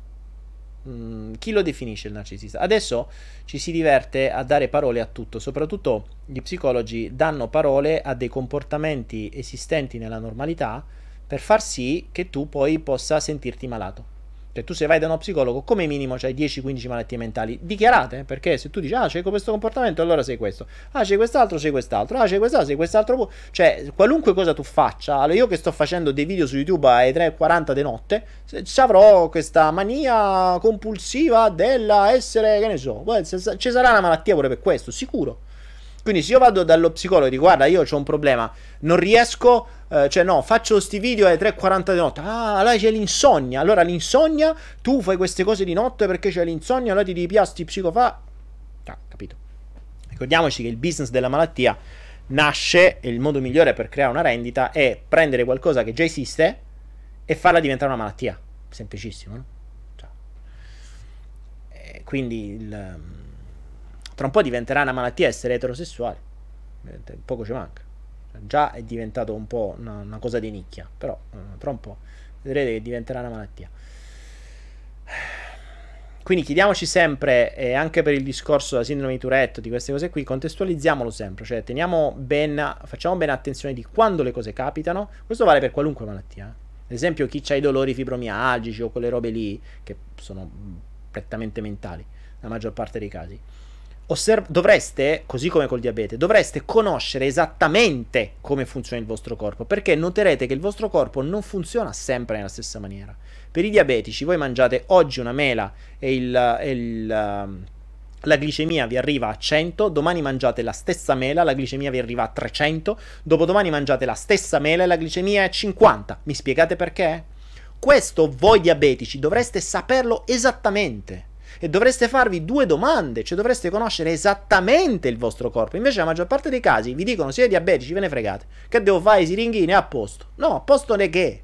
Mm, chi lo definisce il narcisista? Adesso ci si diverte a dare parole a tutto, soprattutto gli psicologi danno parole a dei comportamenti esistenti nella normalità per far sì che tu poi possa sentirti malato. Cioè, tu se vai da uno psicologo, come minimo c'hai 10-15 malattie mentali dichiarate, perché se tu dici, ah, c'è questo comportamento, allora sei questo. Ah, c'è quest'altro, c'è quest'altro. Ah, c'è quest'altro, c'è quest'altro. Cioè, qualunque cosa tu faccia, allora io che sto facendo dei video su YouTube alle 3.40 di notte, avrò questa mania compulsiva della essere, che ne so, ci sarà una malattia pure per questo, sicuro. Quindi se io vado dallo psicologo e dico guarda io ho un problema, non riesco, eh, cioè no, faccio questi video alle 3.40 di notte, ah allora c'è l'insonnia, allora l'insonnia, tu fai queste cose di notte perché c'è l'insonnia, allora ti devi piasti psicofa... Ah, capito. Ricordiamoci che il business della malattia nasce e il modo migliore per creare una rendita è prendere qualcosa che già esiste e farla diventare una malattia. Semplicissimo, no? Cioè. quindi il tra un po' diventerà una malattia essere eterosessuali. Poco ci manca. Già è diventato un po' una, una cosa di nicchia, però uh, tra un po' vedrete che diventerà una malattia. Quindi chiediamoci sempre, e anche per il discorso della sindrome di Tourette, di queste cose qui, contestualizziamolo sempre, cioè teniamo ben, facciamo bene attenzione di quando le cose capitano. Questo vale per qualunque malattia. Ad esempio, chi ha i dolori fibromialgici o quelle robe lì, che sono prettamente mentali, nella maggior parte dei casi osserv- dovreste, così come col diabete, dovreste conoscere esattamente come funziona il vostro corpo, perché noterete che il vostro corpo non funziona sempre nella stessa maniera. Per i diabetici, voi mangiate oggi una mela e il, il, uh, la glicemia vi arriva a 100, domani mangiate la stessa mela, la glicemia vi arriva a 300, dopodomani mangiate la stessa mela e la glicemia è 50. Mi spiegate perché? Questo voi diabetici dovreste saperlo esattamente e dovreste farvi due domande, cioè dovreste conoscere esattamente il vostro corpo. Invece la maggior parte dei casi vi dicono siete diabetici, ve ne fregate. Che devo fare i siringhini? A posto. No, a posto ne che.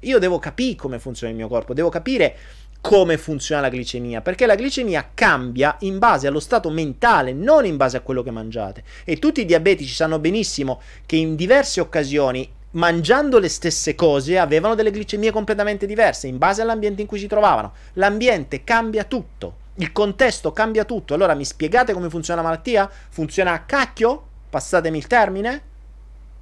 Io devo capire come funziona il mio corpo, devo capire come funziona la glicemia, perché la glicemia cambia in base allo stato mentale, non in base a quello che mangiate. E tutti i diabetici sanno benissimo che in diverse occasioni, mangiando le stesse cose, avevano delle glicemie completamente diverse in base all'ambiente in cui si trovavano. L'ambiente cambia tutto, il contesto cambia tutto. Allora mi spiegate come funziona la malattia? Funziona a cacchio? Passatemi il termine?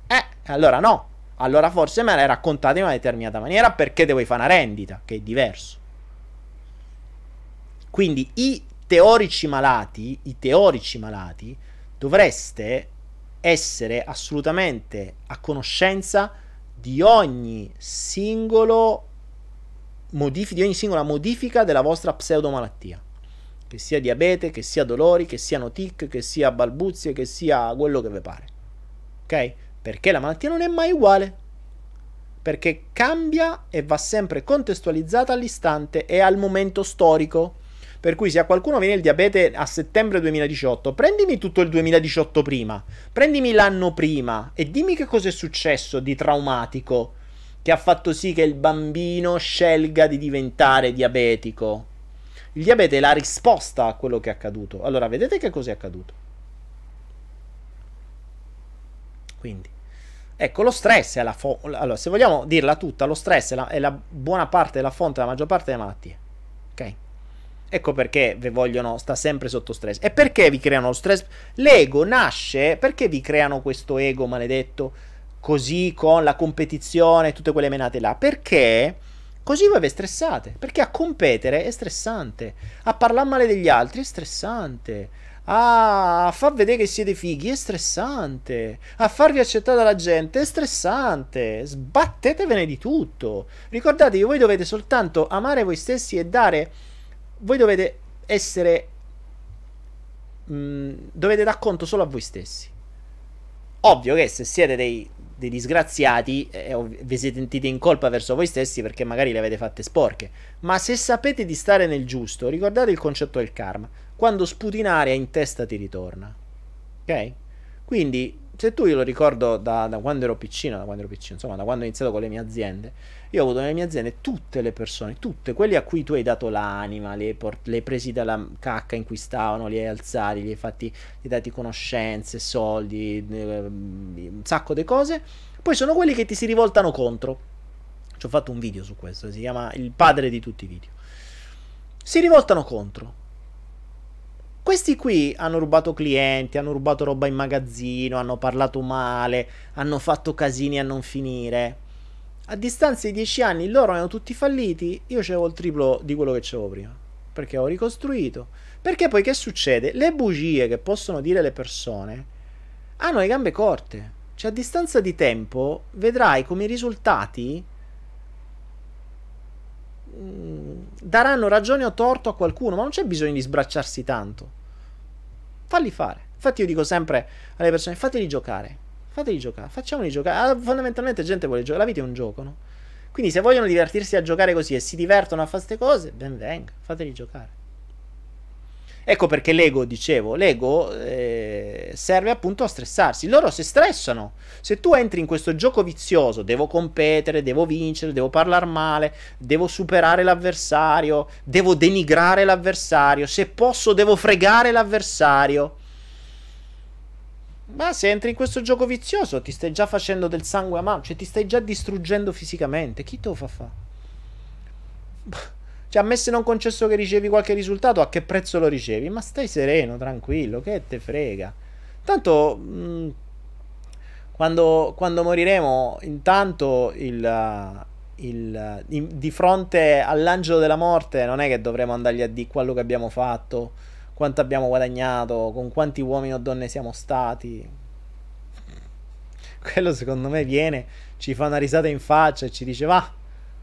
Eh, allora no. Allora forse me l'hai raccontata in una determinata maniera perché devo fare una rendita, che è diverso. Quindi i teorici malati, i teorici malati, dovreste essere assolutamente a conoscenza di ogni singolo modifica, di ogni singola modifica della vostra pseudomalattia. Che sia diabete, che sia dolori, che siano tic, che sia balbuzie, che sia quello che vi pare. Ok? Perché la malattia non è mai uguale. Perché cambia e va sempre contestualizzata all'istante e al momento storico. Per cui se a qualcuno viene il diabete a settembre 2018, prendimi tutto il 2018 prima, prendimi l'anno prima e dimmi che cosa è successo di traumatico che ha fatto sì che il bambino scelga di diventare diabetico. Il diabete è la risposta a quello che è accaduto. Allora, vedete che cosa è accaduto? Quindi, ecco, lo stress è la fonte. Allora, se vogliamo dirla tutta, lo stress è la, è la buona parte, la fonte della maggior parte delle malattie. Ok? Ecco perché vi vogliono, sta sempre sotto stress. E perché vi creano lo stress? L'ego nasce, perché vi creano questo ego maledetto così con la competizione e tutte quelle menate là? Perché così voi vi stressate. Perché a competere è stressante. A parlare male degli altri è stressante. A far vedere che siete fighi è stressante. A farvi accettare dalla gente è stressante. Sbattetevene di tutto. Ricordatevi, voi dovete soltanto amare voi stessi e dare voi dovete essere... Mh, mm, dovete dar conto solo a voi stessi. Ovvio che se siete dei, dei disgraziati eh, vi siete sentite in colpa verso voi stessi perché magari le avete fatte sporche. Ma se sapete di stare nel giusto, ricordate il concetto del karma. Quando sputi in aria in testa ti ritorna. Ok? Quindi, se tu io lo ricordo da, da quando ero piccino, da quando ero piccino, insomma, da quando ho iniziato con le mie aziende, io ho avuto nelle mie aziende tutte le persone, tutte, quelli a cui tu hai dato l'anima, li hai, port- li hai presi dalla cacca in cui stavano, li hai alzati, li hai fatti, gli hai dati conoscenze, soldi, eh, un sacco di cose. Poi sono quelli che ti si rivoltano contro. Ci ho fatto un video su questo, si chiama Il padre di tutti i video. Si rivoltano contro. Questi qui hanno rubato clienti, hanno rubato roba in magazzino, hanno parlato male, hanno fatto casini a non finire a distanza di dieci anni loro erano tutti falliti, io avevo il triplo di quello che avevo prima. Perché ho ricostruito. Perché poi che succede? Le bugie che possono dire le persone hanno le gambe corte. Cioè a distanza di tempo vedrai come i risultati mm, daranno ragione o torto a qualcuno, ma non c'è bisogno di sbracciarsi tanto. Falli fare. Infatti io dico sempre alle persone, fateli giocare. Fateli giocare, facciamoli giocare. Ah, fondamentalmente gente vuole giocare, la vita è un gioco, no? Quindi se vogliono divertirsi a giocare così e si divertono a fare queste cose, ben venga, fateli giocare. Ecco perché l'ego, dicevo, l'ego eh, serve appunto a stressarsi. Loro si stressano. Se tu entri in questo gioco vizioso, devo competere, devo vincere, devo parlare male, devo superare l'avversario, devo denigrare l'avversario, se posso devo fregare l'avversario. Ma se entri in questo gioco vizioso ti stai già facendo del sangue a mano, cioè ti stai già distruggendo fisicamente. Chi te lo fa fare? Cioè, ammesso non concesso che ricevi qualche risultato, a che prezzo lo ricevi? Ma stai sereno, tranquillo, che te frega. Tanto, mh, mm, quando, quando, moriremo, intanto il, il, in, di fronte all'angelo della morte non è che dovremo andargli a dire quello che abbiamo fatto quanto abbiamo guadagnato, con quanti uomini o donne siamo stati. Quello secondo me viene, ci fa una risata in faccia e ci dice va,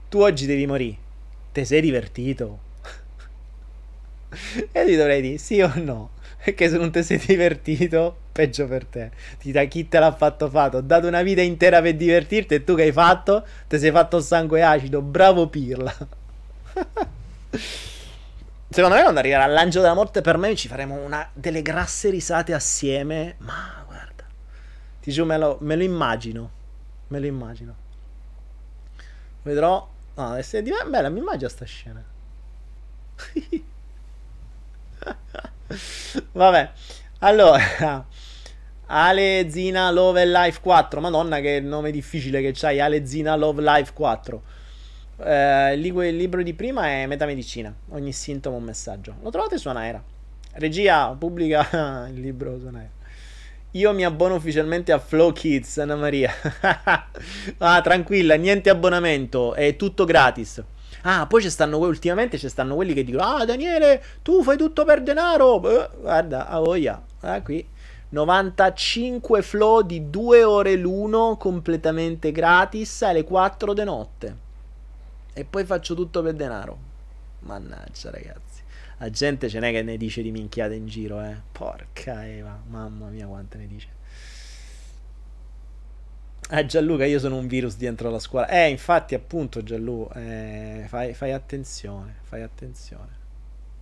tu oggi devi morire. Te sei divertito? e gli dovrei dire sì o no. Perché se non ti sei divertito, peggio per te. Ti da chi te l'ha fatto fatto. Ho dato una vita intera per divertirti e tu che hai fatto? Ti sei fatto sangue acido. Bravo Pirla. Secondo me quando arriverà l'angelo della morte per me ci faremo una delle grasse risate assieme. Ma guarda. Ti giuro me lo, me lo immagino. Me lo immagino. Vedrò. No, è bella, mi immagino sta scena. Vabbè, allora. Ale Zina Love Life 4. Madonna, che nome difficile che c'hai. Ale Zina Love Life 4. Eh, il, libro di prima è Metamedicina. Ogni sintomo un messaggio. Lo trovate su Anaera. Regia pubblica il libro su Anaera. Io mi abbono ufficialmente a Flow Kids, Anna Maria. ah, tranquilla, niente abbonamento, è tutto gratis. Ah, poi ci stanno ultimamente ci stanno quelli che dicono: Ah, Daniele, tu fai tutto per denaro. Beh, guarda, a voglia. Ah, qui 95 flow di 2 ore l'uno completamente gratis alle 4 di notte. E poi faccio tutto per denaro. Mannaggia, ragazzi. La gente ce n'è che ne dice di minchiate in giro, eh. Porca Eva, mamma mia, quante ne dice. Eh Gianluca, io sono un virus dentro la scuola. Eh, infatti, appunto, Gianluca, eh, fai, fai, attenzione, fai attenzione.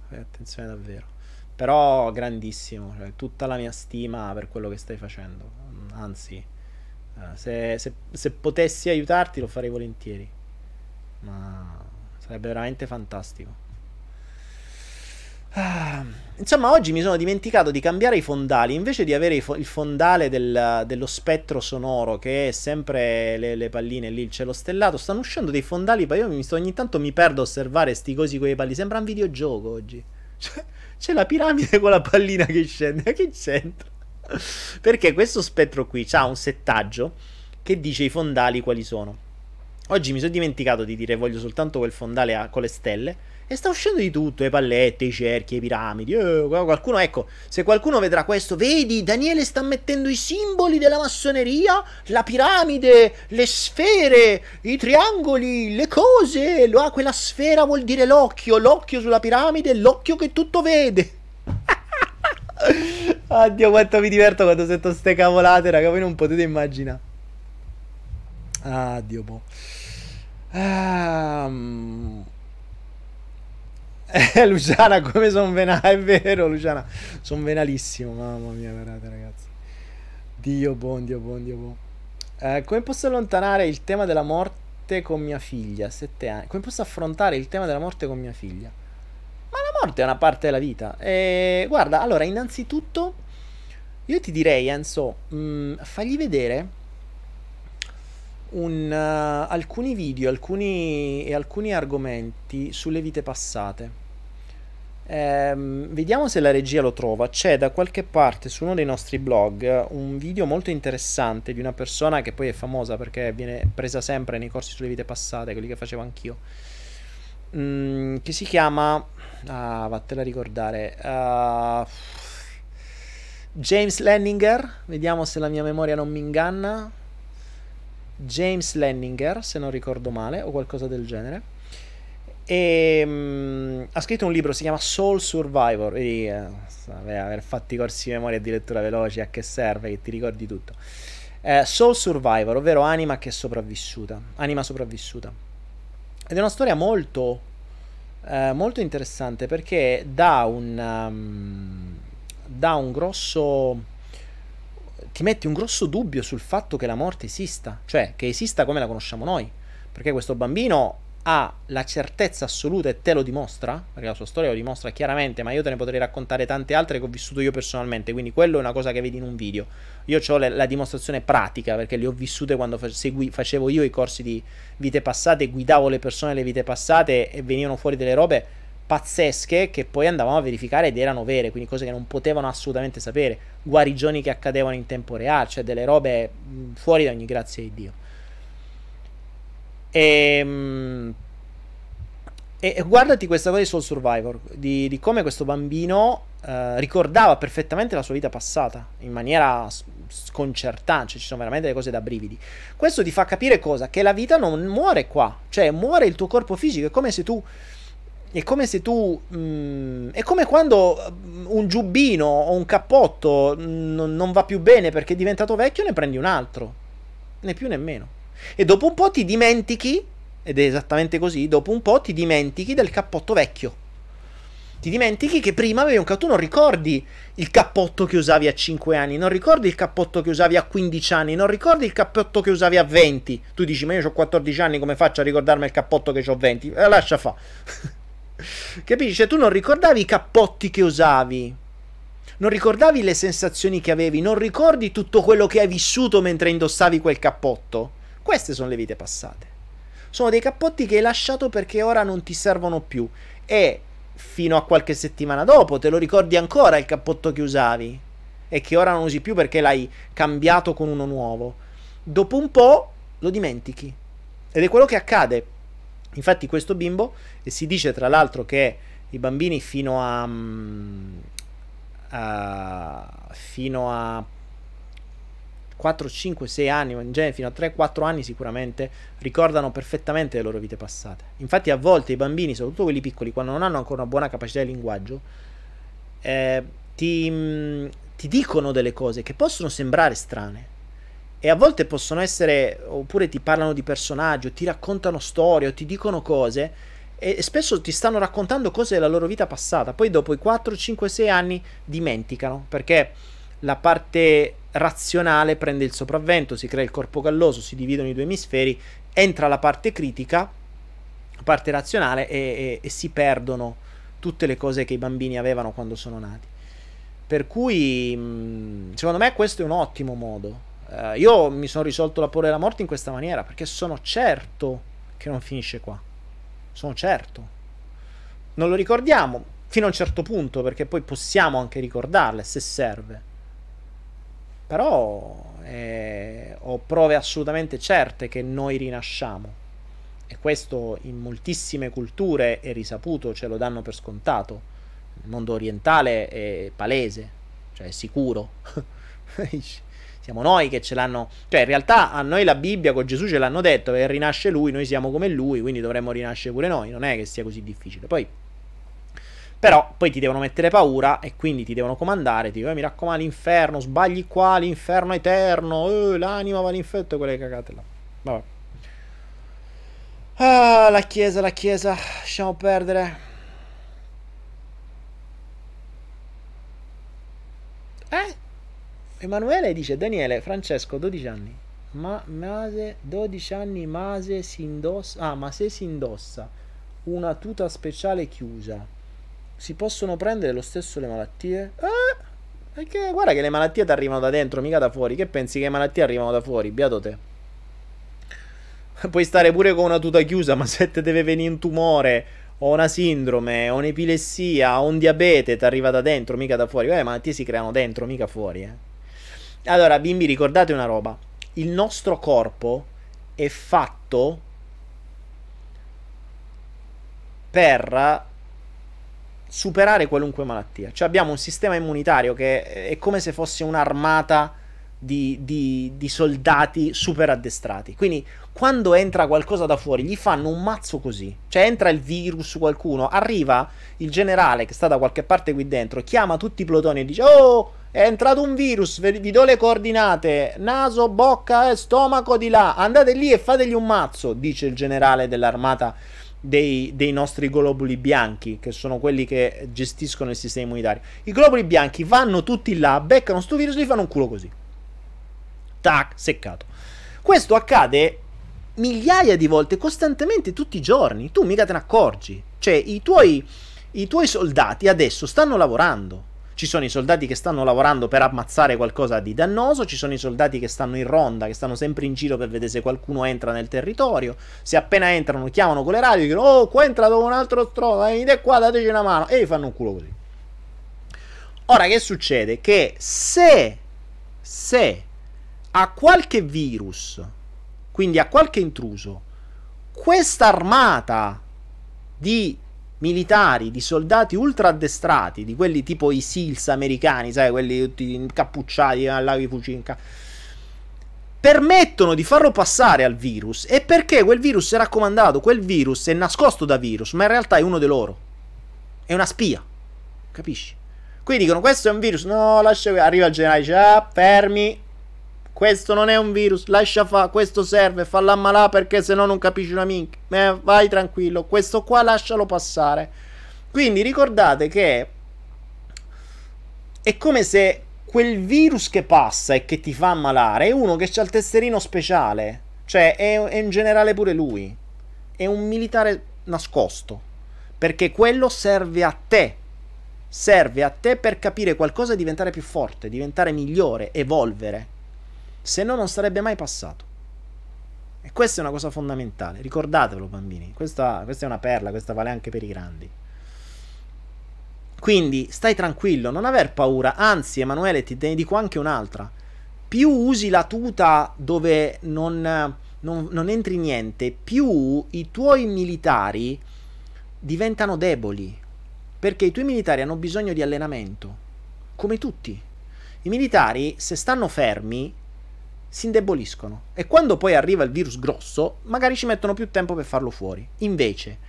Fai attenzione davvero. Però grandissimo, cioè, tutta la mia stima per quello che stai facendo. Anzi, eh, se, se, se potessi aiutarti lo farei volentieri. Ma sarebbe veramente fantastico. Ah, insomma, oggi mi sono dimenticato di cambiare i fondali. Invece di avere il fondale del, dello spettro sonoro, che è sempre le, le, palline lì, il cielo stellato, stanno uscendo dei fondali. Ma io mi sto, ogni tanto mi perdo a osservare sti cosi con i palli. Sembra un videogioco oggi. Cioè, c'è la piramide con la pallina che scende. Che c'entra? Perché questo spettro qui ha un settaggio che dice i fondali quali sono. Oggi mi sono dimenticato di dire voglio soltanto quel fondale a, con le stelle e sta uscendo di tutto, le pallette, i cerchi, le piramidi. Eh, qualcuno, ecco, se qualcuno vedrà questo, vedi, Daniele sta mettendo i simboli della massoneria, la piramide, le sfere, i triangoli, le cose. Ah, quella sfera vuol dire l'occhio, l'occhio sulla piramide, l'occhio che tutto vede. Addio, quanto mi diverto quando sento ste cavolate, raga, voi non potete immaginare. Addio, boh. Um... Eh, Luciana, come sono venale, è vero, Luciana, sono venalissimo, mamma mia, guardate ragazzi. Dio buon, Dio buon, Dio buon. Eh, come posso allontanare il tema della morte con mia figlia? Sette anni. Come posso affrontare il tema della morte con mia figlia? Ma la morte è una parte della vita. E guarda, allora, innanzitutto, io ti direi, Enzo, mh, mm, fagli vedere un, uh, alcuni video alcuni, e alcuni argomenti sulle vite passate. Ehm, vediamo se la regia lo trova. C'è da qualche parte su uno dei nostri blog un video molto interessante di una persona che poi è famosa perché viene presa sempre nei corsi sulle vite passate, quelli che facevo anch'io. Mm, che si chiama. Ah, vattela a ricordare. Uh, James Lenninger. Vediamo se la mia memoria non mi inganna. James Lenninger, se non ricordo male, o qualcosa del genere. E um, ha scritto un libro, si chiama Soul Survivor. Vedi, eh, aver fatto i corsi di memoria di lettura veloci, a che serve, che ti ricordi tutto. Eh, Soul Survivor, ovvero anima che è sopravvissuta. Anima sopravvissuta. Ed è una storia molto, eh, molto interessante perché dà un, um, dà un grosso ti metti un grosso dubbio sul fatto che la morte esista, cioè che esista come la conosciamo noi, perché questo bambino ha la certezza assoluta e te lo dimostra, perché la sua storia lo dimostra chiaramente, ma io te ne potrei raccontare tante altre che ho vissuto io personalmente, quindi quello è una cosa che vedi in un video. Io ho la, dimostrazione pratica, perché le ho vissute quando fa, segui, facevo io i corsi di vite passate, guidavo le persone alle vite passate e venivano fuori delle robe pazzesche che poi andavamo a verificare ed erano vere, quindi cose che non potevano assolutamente sapere, guarigioni che accadevano in tempo reale, cioè delle robe fuori da ogni grazia di Dio. E, e, guardati questa cosa di Soul Survivor, di, di come questo bambino eh, ricordava perfettamente la sua vita passata, in maniera sconcertante, cioè ci sono veramente delle cose da brividi. Questo ti fa capire cosa? Che la vita non muore qua, cioè muore il tuo corpo fisico, è come se tu è come se tu. Mh, mm, è come quando mm, un giubbino o un cappotto n- non va più bene perché è diventato vecchio, ne prendi un altro. Né più né meno. E dopo un po' ti dimentichi, ed è esattamente così, dopo un po' ti dimentichi del cappotto vecchio. Ti dimentichi che prima avevi un cappotto, tu non ricordi il cappotto che usavi a 5 anni, non ricordi il cappotto che usavi a 15 anni, non ricordi il cappotto che usavi a 20. Tu dici, ma io ho 14 anni, come faccio a ricordarmi il cappotto che ho 20? Eh, lascia fa. Capisci? Cioè, tu non ricordavi i cappotti che usavi. Non ricordavi le sensazioni che avevi, non ricordi tutto quello che hai vissuto mentre indossavi quel cappotto. Queste sono le vite passate. Sono dei cappotti che hai lasciato perché ora non ti servono più. E fino a qualche settimana dopo te lo ricordi ancora il cappotto che usavi e che ora non usi più perché l'hai cambiato con uno nuovo. Dopo un po' lo dimentichi. Ed è quello che accade Infatti questo bimbo, e si dice tra l'altro che i bambini fino a, um, a fino a 4, 5, 6 anni, in genere fino a 3, 4 anni sicuramente ricordano perfettamente le loro vite passate. Infatti a volte i bambini, soprattutto quelli piccoli, quando non hanno ancora una buona capacità di linguaggio, eh, ti, mm, ti dicono delle cose che possono sembrare strane, e a volte possono essere, oppure ti parlano di personaggi, o ti raccontano storie, o ti dicono cose, e spesso ti stanno raccontando cose della loro vita passata. Poi dopo i 4, 5, 6 anni dimenticano, perché la parte razionale prende il sopravvento, si crea il corpo galloso, si dividono i due emisferi, entra la parte critica, la parte razionale, e, e, e si perdono tutte le cose che i bambini avevano quando sono nati. Per cui, secondo me, questo è un ottimo modo Uh, io mi sono risolto la paura della morte in questa maniera perché sono certo che non finisce qua. Sono certo. Non lo ricordiamo fino a un certo punto perché poi possiamo anche ricordarle se serve. Però eh, ho prove assolutamente certe che noi rinasciamo. E questo in moltissime culture è risaputo, ce lo danno per scontato. Nel mondo orientale è palese, cioè è sicuro. Siamo noi che ce l'hanno. Cioè, in realtà a noi la Bibbia con Gesù ce l'hanno detto che rinasce lui, noi siamo come lui, quindi dovremmo rinascere pure noi. Non è che sia così difficile. Poi. Però poi ti devono mettere paura e quindi ti devono comandare. Ti dico, eh, mi raccomando, l'inferno, sbagli qua, l'inferno eterno, eh, l'anima va all'inferno, quelle cagate là. Vabbè. Ah, la chiesa, la chiesa, lasciamo perdere. Eh? Emanuele dice Daniele, Francesco, 12 anni. Ma Mase, 12 anni, Mase si indossa. Ah, ma se si indossa una tuta speciale chiusa, si possono prendere lo stesso le malattie? Eh, perché guarda che le malattie ti arrivano da dentro, mica da fuori. Che pensi che le malattie arrivano da fuori? Beato te. Puoi stare pure con una tuta chiusa, ma se te deve venire un tumore o una sindrome, o un'epilessia, o un diabete, ti arriva da dentro, mica da fuori. Guarda, le malattie si creano dentro, mica fuori, eh. Allora, bimbi, ricordate una roba. Il nostro corpo è fatto per superare qualunque malattia. Cioè abbiamo un sistema immunitario che è come se fosse un'armata di, di, di, soldati super addestrati. Quindi quando entra qualcosa da fuori gli fanno un mazzo così. Cioè entra il virus, qualcuno, arriva il generale che sta da qualche parte qui dentro, chiama tutti i plotoni e dice oh è entrato un virus, vi do le coordinate, naso, bocca e stomaco di là, andate lì e fategli un mazzo, dice il generale dell'armata dei, dei, nostri globuli bianchi, che sono quelli che gestiscono il sistema immunitario. I globuli bianchi vanno tutti là, beccano sto virus e gli fanno un culo così. Tac, seccato. Questo accade migliaia di volte, costantemente, tutti i giorni. Tu mica te ne accorgi. Cioè, i tuoi, i tuoi soldati adesso stanno lavorando ci sono i soldati che stanno lavorando per ammazzare qualcosa di dannoso, ci sono i soldati che stanno in ronda, che stanno sempre in giro per vedere se qualcuno entra nel territorio, se appena entrano chiamano con le radio, dicono oh qua è entrato un altro stronzo, venite qua, dateci una mano, e gli fanno un culo così. Ora che succede? Che se, se a qualche virus, quindi a qualche intruso, questa armata di militari, di soldati ultra addestrati, di quelli tipo i SEALs americani, sai, quelli tutti incappucciati, allavi fucinca, permettono di farlo passare al virus è perché quel virus è raccomandato, quel virus è nascosto da virus, ma in realtà è uno di loro. È una spia. Capisci? Quindi dicono questo è un virus, no, lascia arriva il generale, dice ah, fermi. Questo non è un virus, lascia fa, questo serve, falla ammalare perché se no non capisci una minchia. Eh, vai tranquillo, questo qua lascialo passare. Quindi ricordate che è come se quel virus che passa e che ti fa ammalare è uno che ha il tesserino speciale. Cioè, è, è in generale pure lui. È un militare nascosto. Perché quello serve a te. Serve a te per capire qualcosa e diventare più forte, diventare migliore, evolvere. Se no, non sarebbe mai passato. E questa è una cosa fondamentale. Ricordatevelo, bambini. Questa, questa è una perla, questa vale anche per i grandi. Quindi stai tranquillo, non aver paura. Anzi, Emanuele, ti ne dico anche un'altra. Più usi la tuta dove non, non, non entri niente, più i tuoi militari diventano deboli. Perché i tuoi militari hanno bisogno di allenamento. Come tutti. I militari, se stanno fermi, si indeboliscono. E quando poi arriva il virus grosso, magari ci mettono più tempo per farlo fuori. Invece,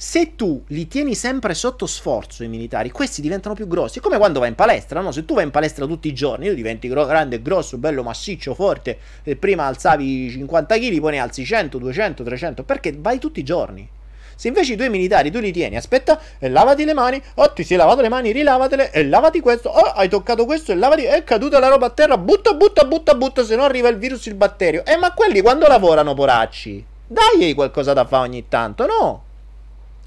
se tu li tieni sempre sotto sforzo i militari, questi diventano più grossi. Come quando vai in palestra, no? Se tu vai in palestra tutti i giorni, tu diventi gro- grande, grosso, bello, massiccio, forte. Prima alzavi 50 kg, poi ne alzi 100, 200, 300. Perché vai tutti i giorni. Se invece i tuoi militari tu li tieni, aspetta, e lavati le mani, oh ti sei lavato le mani, rilavatele, e lavati questo, oh hai toccato questo, e lavati, è caduta la roba a terra, butta, butta, butta, butta, se no arriva il virus, il batterio. Eh ma quelli quando lavorano, poracci? Dai qualcosa da fare ogni tanto, no?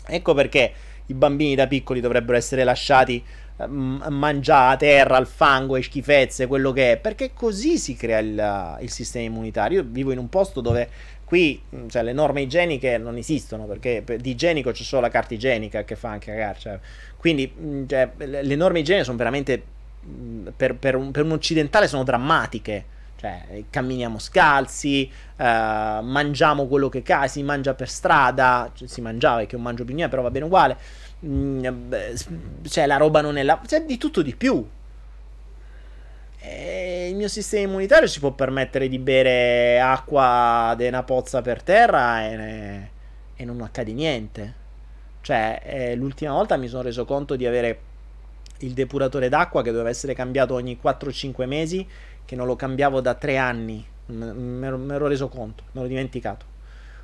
Ecco perché i bambini da piccoli dovrebbero essere lasciati eh, mangiare a terra, al fango e schifezze, quello che è, perché così si crea il, il sistema immunitario. Io vivo in un posto dove qui mm, cioè, le norme igieniche non esistono, perché di igienico c'è solo la carta igienica che fa anche cagare. Cioè, quindi mm, cioè, le norme igieniche sono veramente, mm, per, per, un, per un occidentale, sono drammatiche cioè, camminiamo scalzi, uh, mangiamo quello che ca- si mangia per strada, cioè, si mangiava, che non mangio più niente, però va bene uguale. Mm, cioè, la roba non è la... C'è di tutto di più. E il mio sistema immunitario si può permettere di bere acqua di una pozza per terra e, e non accade niente. Cioè, eh, l'ultima volta mi sono reso conto di avere il depuratore d'acqua che doveva essere cambiato ogni 4-5 mesi che non lo cambiavo da tre anni, mi ero reso conto, me l'ho dimenticato.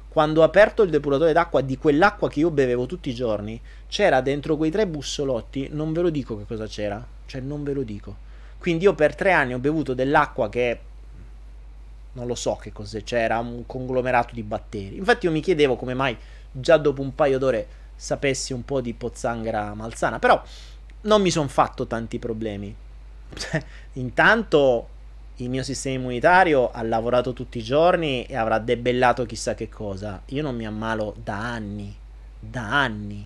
Quando ho aperto il depuratore d'acqua di quell'acqua che io bevevo tutti i giorni, c'era dentro quei tre bussolotti, non ve lo dico che cosa c'era, cioè non ve lo dico. Quindi io per tre anni ho bevuto dell'acqua che non lo so che cos'è, c'era un conglomerato di batteri. Infatti io mi chiedevo come mai già dopo un paio d'ore sapessi un po' di pozzanghera malsana, però non mi sono fatto tanti problemi. Intanto il mio sistema immunitario ha lavorato tutti i giorni e avrà debellato chissà che cosa. Io non mi ammalo da anni, da anni.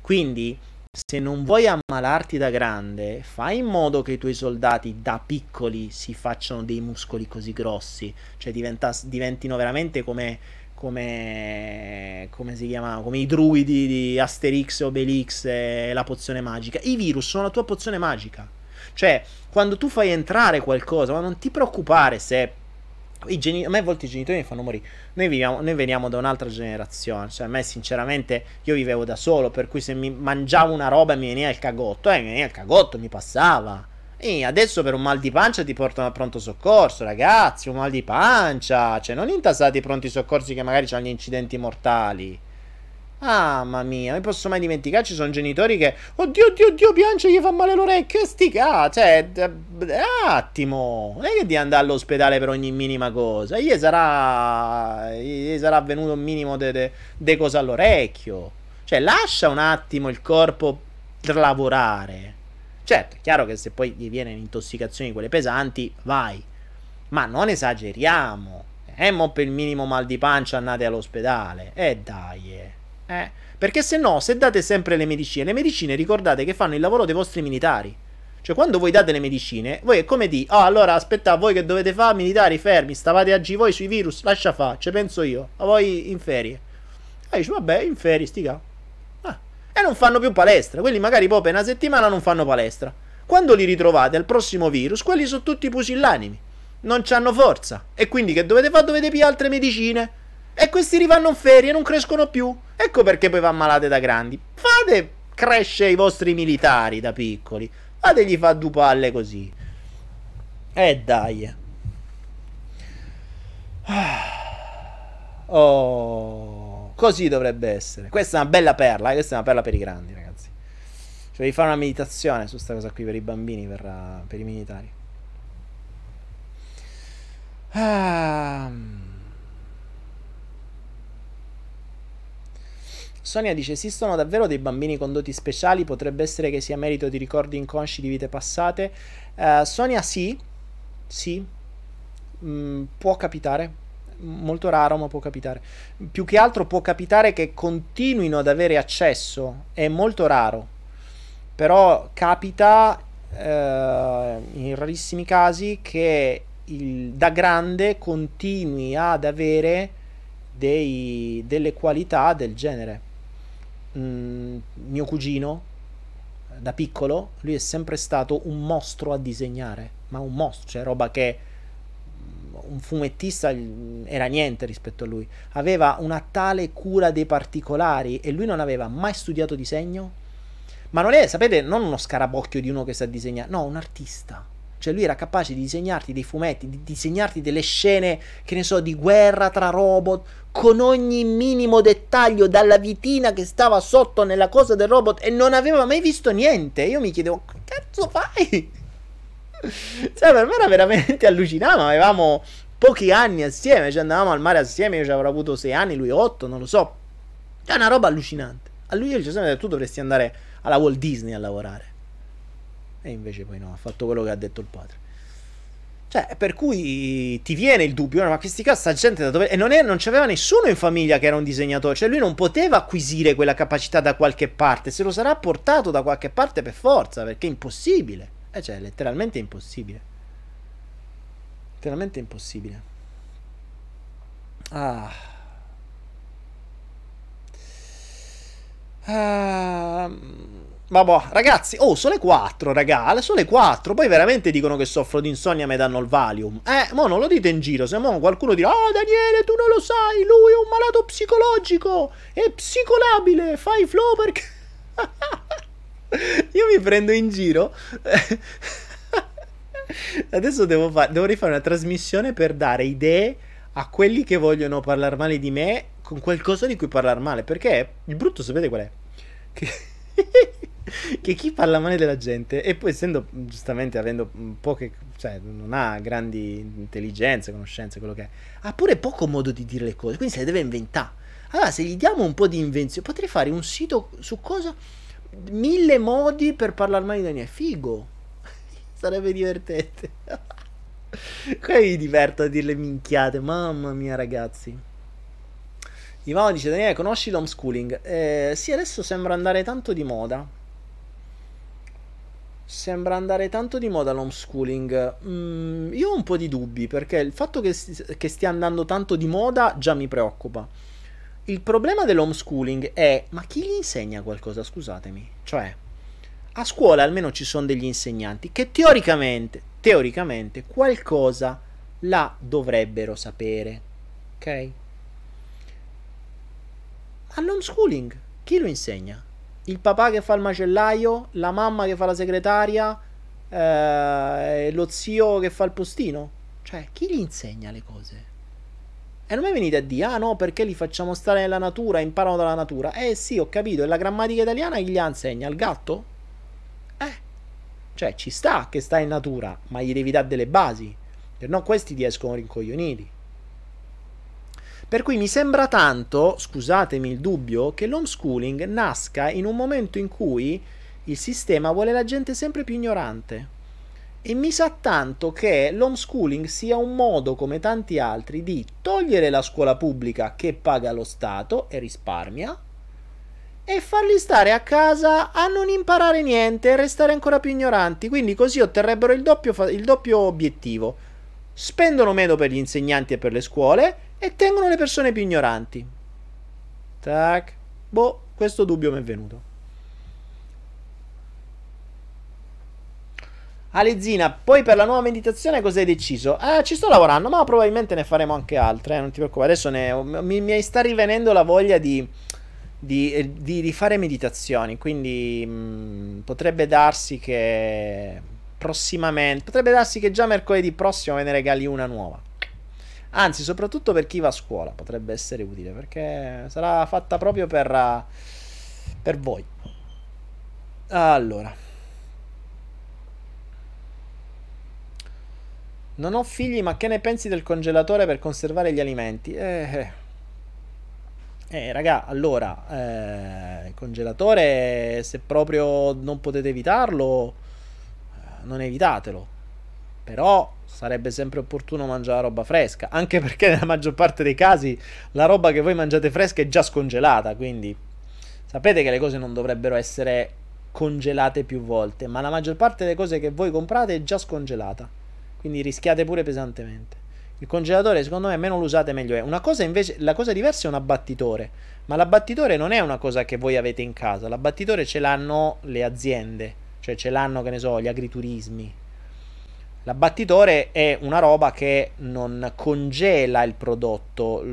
Quindi, se non vuoi ammalarti da grande, fai in modo che i tuoi soldati da piccoli si facciano dei muscoli così grossi, cioè diventa, diventino veramente come, come, come si chiama? Come i druidi di Asterix Obelix e la pozione magica. I virus sono la tua pozione magica. Cioè, quando tu fai entrare qualcosa, ma non ti preoccupare se Geni- a me a volte i genitori mi fanno morire. Noi, viviamo, noi veniamo da un'altra generazione. Cioè, a me, sinceramente, io vivevo da solo. Per cui, se mi mangiavo una roba e mi veniva il cagotto, eh, mi veniva il cagotto, mi passava. E adesso per un mal di pancia ti portano a pronto soccorso, ragazzi. Un mal di pancia. Cioè, non intasati i pronti soccorsi che magari hanno gli incidenti mortali. Ah, mamma mia, non posso mai dimenticare. Ci sono genitori che, oddio, oddio, oddio, piange, gli fa male l'orecchio. Sti cazzo, cioè, attimo, non è che di andare all'ospedale per ogni minima cosa. Gli sarà, gli sarà venuto un minimo di cosa all'orecchio. Cioè, lascia un attimo il corpo lavorare. Certo, è chiaro che se poi gli viene un'intossicazione di quelle pesanti, vai. Ma non esageriamo. Eh, mo per il minimo mal di pancia andate all'ospedale. E eh, dai, eh. Eh, perché se no, se date sempre le medicine, le medicine ricordate che fanno il lavoro dei vostri militari. Cioè, quando voi date le medicine, voi è come di, ah, oh, allora aspetta, voi che dovete fare, militari, fermi, stavate aggi voi sui virus, lascia fa, ce penso io, a voi in ferie. E dici, vabbè, in ferie, stica. Ah. E non fanno più palestra, quelli magari poi per una settimana non fanno palestra. Quando li ritrovate al prossimo virus, quelli sono tutti pusillanimi. non hanno forza. E quindi che dovete fare? Dovete pigliare altre medicine. E questi rivanno in ferie, non crescono più. Ecco perché poi va malate da grandi. Fate crescere i vostri militari da piccoli. Fategli fare due palle così. E eh dai. Oh, così dovrebbe essere. Questa è una bella perla, eh? questa è una perla per i grandi, ragazzi. Cioè, devi fare una meditazione su questa cosa qui per i bambini, per, uh, per i militari. Ah. Sonia dice: Esistono davvero dei bambini con doti speciali? Potrebbe essere che sia merito di ricordi inconsci di vite passate. Uh, Sonia, sì, sì, mm, può capitare. Molto raro, ma può capitare. Più che altro può capitare che continuino ad avere accesso. È molto raro. Però capita eh, in rarissimi casi che il, da grande continui ad avere dei, delle qualità del genere. Mio cugino, da piccolo, lui è sempre stato un mostro a disegnare, ma un mostro, cioè roba che un fumettista era niente rispetto a lui. Aveva una tale cura dei particolari e lui non aveva mai studiato disegno. Ma non è, sapete, non uno scarabocchio di uno che sa disegnare, no, un artista cioè lui era capace di disegnarti dei fumetti, di disegnarti delle scene, che ne so, di guerra tra robot, con ogni minimo dettaglio, dalla vitina che stava sotto nella cosa del robot e non aveva mai visto niente. Io mi chiedevo, che cazzo fai? cioè per me era veramente allucinante, avevamo pochi anni assieme, cioè andavamo al mare assieme, io ci avrò avuto sei anni, lui otto, non lo so. È una roba allucinante. A lui io gli ho sempre detto, tu dovresti andare alla Walt Disney a lavorare. E invece poi no, ha fatto quello che ha detto il padre. Cioè, per cui ti viene il dubbio, ma questi cazzo, sta gente da dove... E non, è, non c'aveva nessuno in famiglia che era un disegnatore, cioè lui non poteva acquisire quella capacità da qualche parte, se lo sarà portato da qualche parte per forza, perché è impossibile. Eh, cioè, letteralmente impossibile. Letteralmente impossibile. Ah. Ah. Vabbè, ragazzi, oh, sono le 4, raga, sono le 4, poi veramente dicono che soffro di insonnia e mi danno il Valium. Eh, mo non lo dite in giro, se mo qualcuno dirà, oh Daniele, tu non lo sai, lui è un malato psicologico, è psicolabile, fai flow perché... Io mi prendo in giro. Adesso devo, fa- devo rifare una trasmissione per dare idee a quelli che vogliono parlare male di me con qualcosa di cui parlare male, perché il brutto sapete qual è? Che... che chi parla male della gente e poi essendo giustamente avendo poche cioè non ha grandi intelligenze conoscenze quello che è ha pure poco modo di dire le cose quindi se le deve inventare. Allora se gli diamo un po' di invenzione potrei fare un sito su cosa mille modi per parlare male di Daniele. Figo. Sarebbe divertente. Qua mi diverto a dirle minchiate mamma mia ragazzi. Ivano dice Daniele conosci l'homeschooling? Eh, sì adesso sembra andare tanto di moda Sembra andare tanto di moda l'homeschooling. Mm, io ho un po' di dubbi perché il fatto che, che stia andando tanto di moda già mi preoccupa. Il problema dell'homeschooling è: ma chi gli insegna qualcosa? Scusatemi. Cioè, a scuola almeno ci sono degli insegnanti che teoricamente, teoricamente, qualcosa la dovrebbero sapere. Ok? All'homeschooling, chi lo insegna? Il papà che fa il macellaio, la mamma che fa la segretaria, eh, lo zio che fa il postino. Cioè, chi gli insegna le cose? E non mi venite a dire, ah no, perché li facciamo stare nella natura, imparano dalla natura. Eh sì, ho capito, e la grammatica italiana chi gli insegna? Il gatto? Eh, cioè ci sta che sta in natura, ma gli devi dare delle basi. Per no questi ti escono rincoglioniti. Per cui mi sembra tanto, scusatemi il dubbio, che l'homeschooling nasca in un momento in cui il sistema vuole la gente sempre più ignorante. E mi sa tanto che l'homeschooling sia un modo, come tanti altri, di togliere la scuola pubblica che paga lo Stato e risparmia e farli stare a casa a non imparare niente e restare ancora più ignoranti. Quindi così otterrebbero il doppio, il doppio obiettivo. Spendono meno per gli insegnanti e per le scuole e tengono le persone più ignoranti. Tac. Boh, questo dubbio mi è venuto. Alezzina, poi per la nuova meditazione cosa hai deciso? Eh, ci sto lavorando, ma probabilmente ne faremo anche altre, eh, non ti preoccupare. Adesso ne, mi, mi, sta rivenendo la voglia di, di, di, di fare meditazioni, quindi mh, mm, potrebbe darsi che prossimamente, potrebbe darsi che già mercoledì prossimo ve ne regali una nuova. Anzi, soprattutto per chi va a scuola, potrebbe essere utile, perché sarà fatta proprio per, per voi. Allora. Non ho figli, ma che ne pensi del congelatore per conservare gli alimenti? Eh, eh. eh raga, allora, eh, il congelatore, se proprio non potete evitarlo, eh, non evitatelo. Però sarebbe sempre opportuno mangiare roba fresca, anche perché nella maggior parte dei casi la roba che voi mangiate fresca è già scongelata, quindi sapete che le cose non dovrebbero essere congelate più volte, ma la maggior parte delle cose che voi comprate è già scongelata. Quindi rischiate pure pesantemente. Il congelatore, secondo me, meno lo usate meglio è. Una cosa invece, la cosa diversa è un abbattitore. Ma l'abbattitore non è una cosa che voi avete in casa. L'abbattitore ce l'hanno le aziende. Cioè ce l'hanno, che ne so, gli agriturismi. L'abbattitore è una roba che non congela il prodotto.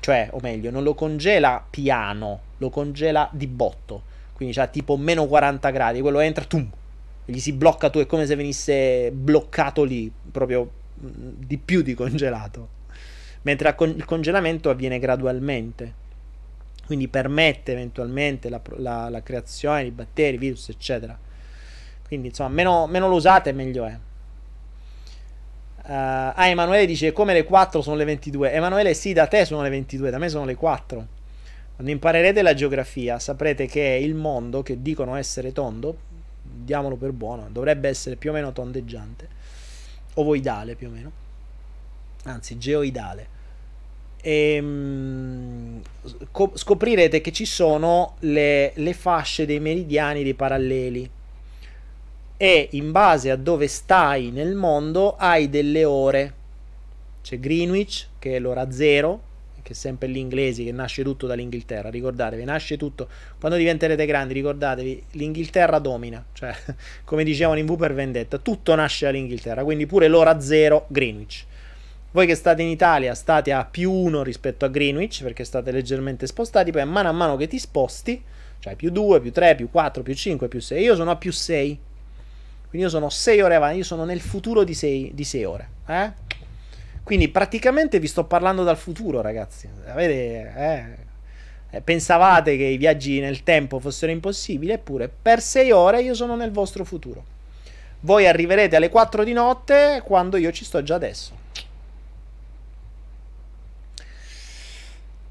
Cioè, o meglio, non lo congela piano. Lo congela di botto. Quindi c'ha tipo meno 40 gradi. Quello entra, tum, gli si blocca tu, è come se venisse bloccato lì, proprio mm, di più di congelato. Mentre il congelamento avviene gradualmente, quindi permette eventualmente la, la, la creazione di batteri, virus, eccetera. Quindi insomma, meno, meno lo usate, meglio è. Uh, ah, Emanuele dice come le 4 sono le 22. Emanuele, sì, da te sono le 22, da me sono le 4. Quando imparerete la geografia, saprete che il mondo, che dicono essere tondo, diamolo per buono, dovrebbe essere più o meno tondeggiante, ovoidale più o meno, anzi geoidale. E, ehm, mh, scoprirete che ci sono le, le fasce dei meridiani dei paralleli e in base a dove stai nel mondo hai delle ore. C'è Greenwich, che è l'ora zero, che è sempre gli inglesi, che nasce tutto dall'Inghilterra. Ricordatevi, nasce tutto. Quando diventerete grandi, ricordatevi, l'Inghilterra domina. Cioè, come dicevano in V per Vendetta, tutto nasce dall'Inghilterra. Quindi pure l'ora zero, Greenwich. Voi che state in Italia state a più 1 rispetto a Greenwich, perché state leggermente spostati, poi man mano che ti sposti, cioè più 2, più 3, più 4, più 5, più 6. Io sono a più 6. Quindi io sono 6 ore avanti, io sono nel futuro di 6, di 6 ore. Eh? Quindi praticamente vi sto parlando dal futuro, ragazzi. Avete, eh, eh, pensavate che i viaggi nel tempo fossero impossibili, eppure per 6 ore io sono nel vostro futuro. Voi arriverete alle 4 di notte quando io ci sto già adesso.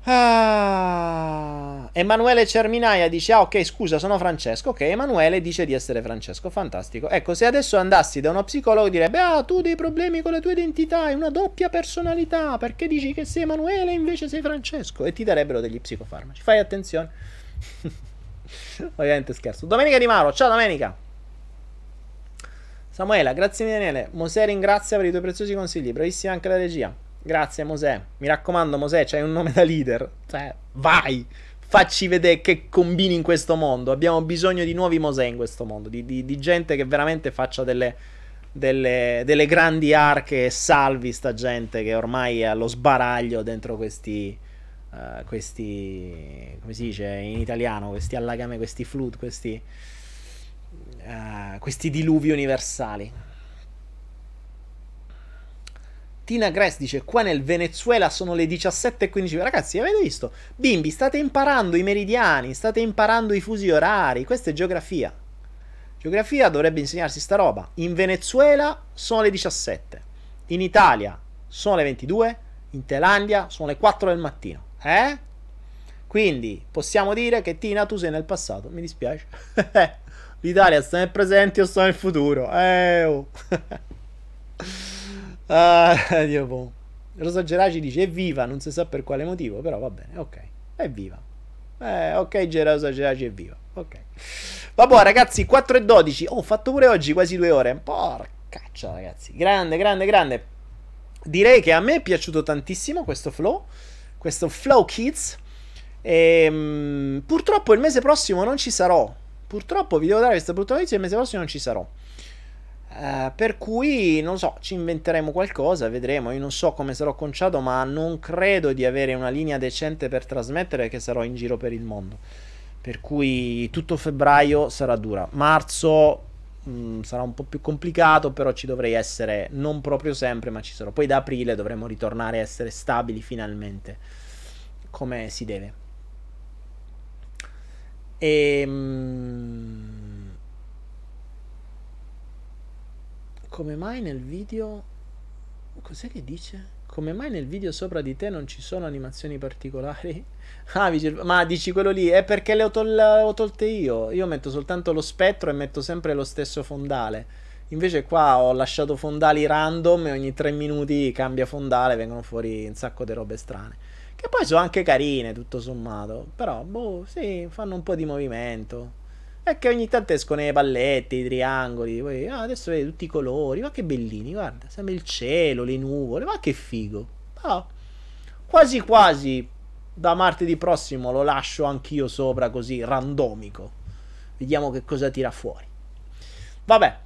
Ah, Emanuele Cerminaia dice: Ah, ok, scusa, sono Francesco. Ok, Emanuele dice di essere Francesco. Fantastico. Ecco, se adesso andassi da uno psicologo, direbbe: Ah, tu hai dei problemi con la tua identità, hai una doppia personalità. Perché dici che sei Emanuele e invece sei Francesco? E ti darebbero degli psicofarmaci. Fai attenzione. Ovviamente scherzo. Domenica Di Maro, ciao Domenica. Samuela, grazie Daniele. Mosè ringrazia per i tuoi preziosi consigli. Bravissima anche la regia. Grazie Mosè. Mi raccomando Mosè, c'hai un nome da leader. Cioè, vai! Facci vedere che combini in questo mondo. Abbiamo bisogno di nuovi Mosè in questo mondo. Di, di, di gente che veramente faccia delle, delle, delle, grandi arche e salvi sta gente che ormai è allo sbaraglio dentro questi... Uh, questi... come si dice in italiano? Questi allagami, questi flood, questi... Uh, questi diluvi universali. Tina Gress dice: Qua nel Venezuela sono le 17.15. Ragazzi, avete visto? Bimbi, state imparando i meridiani, state imparando i fusi orari. Questa è geografia. Geografia dovrebbe insegnarsi sta roba. In Venezuela sono le 17. In Italia sono le 22. In Thailandia sono le 4 del mattino. Eh? Quindi possiamo dire che Tina, tu sei nel passato. Mi dispiace. L'Italia sta nel presente, io sto nel futuro. Eh, oh. Ah, Dio boh. Rosa Geraci dice evviva, non si sa per quale motivo, però va bene, ok. Evviva. Eh, ok, Rosa Geraci evviva. Ok. Vabbè, ragazzi, 4 e 12. Oh, ho fatto pure oggi quasi due ore. Porcaccia, ragazzi. Grande, grande, grande. Direi che a me è piaciuto tantissimo questo flow. Questo Flow Kids. E, um, purtroppo il mese prossimo non ci sarò. Purtroppo vi devo dare questa brutta notizia. Il mese prossimo non ci sarò. Uh, per cui non so, ci inventeremo qualcosa, vedremo. Io non so come sarò conciato, ma non credo di avere una linea decente per trasmettere che sarò in giro per il mondo. Per cui tutto febbraio sarà dura. Marzo mh, mm, sarà un po' più complicato, però ci dovrei essere non proprio sempre, ma ci sarò. Poi da aprile dovremo ritornare a essere stabili finalmente, come si deve. E mh, come mai nel video... Cos'è che dice? Come mai nel video sopra di te non ci sono animazioni particolari? Ah, ma dici quello lì? È perché le ho, tol- ho tolte io. Io metto soltanto lo spettro e metto sempre lo stesso fondale. Invece qua ho lasciato fondali random e ogni tre minuti cambia fondale, vengono fuori un sacco di robe strane. Che poi sono anche carine, tutto sommato. Però, boh, sì, fanno un po' di movimento. È che ogni tanto escono i palletti, i triangoli. Poi, ah, adesso vedi tutti i colori. Ma che bellini, guarda. Sembra il cielo, le nuvole. Ma che figo. Ah, quasi quasi da martedì prossimo lo lascio anch'io sopra così, randomico. Vediamo che cosa tira fuori. Vabbè.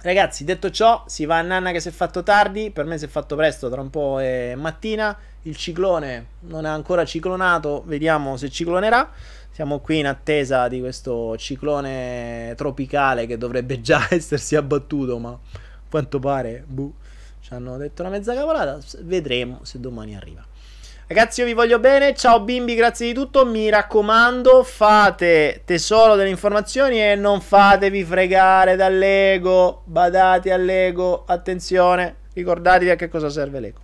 Ragazzi, detto ciò, si va a nanna che si è fatto tardi. Per me si è fatto presto, tra un po' è mattina. Il ciclone non è ancora ciclonato. Vediamo se ciclonerà. Siamo qui in attesa di questo ciclone tropicale che dovrebbe già essersi abbattuto, ma a quanto pare, buh, ci hanno detto una mezza cavolata. Vedremo se domani arriva. Ragazzi, io vi voglio bene. Ciao bimbi, grazie di tutto. Mi raccomando, fate tesoro delle informazioni e non fatevi fregare dall'ego. Badate all'ego. Attenzione, ricordatevi a che cosa serve l'ego.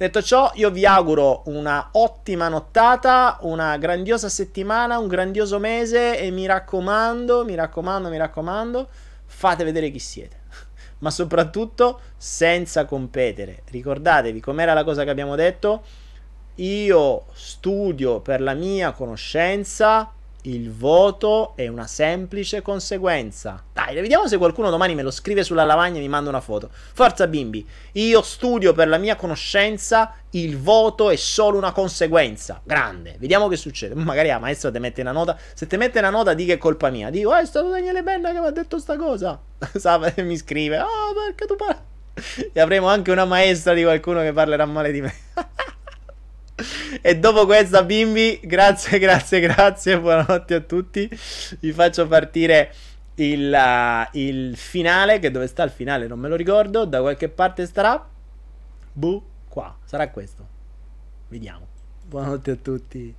Detto ciò, io vi auguro una ottima nottata, una grandiosa settimana, un grandioso mese e mi raccomando, mi raccomando, mi raccomando, fate vedere chi siete. Ma soprattutto senza competere. Ricordatevi com'era la cosa che abbiamo detto? Io studio per la mia conoscenza il voto è una semplice conseguenza. Dai, vediamo se qualcuno domani me lo scrive sulla lavagna e mi manda una foto. Forza bimbi, io studio per la mia conoscenza, il voto è solo una conseguenza. Grande, vediamo che succede. Magari la maestra ti mette una nota. Se ti mette una nota, di che è colpa mia. Dico, eh, è stato Daniele Benna che mi ha detto sta cosa. Sa, mi scrive, oh, perché tu parli? E avremo anche una maestra di qualcuno che parlerà male di me. e dopo questa, bimbi, grazie, grazie, grazie. Buonanotte a tutti. Vi faccio partire il, uh, il finale. Che dove sta il finale? Non me lo ricordo. Da qualche parte starà. Buh, qua. Sarà questo. Vediamo. Buonanotte a tutti.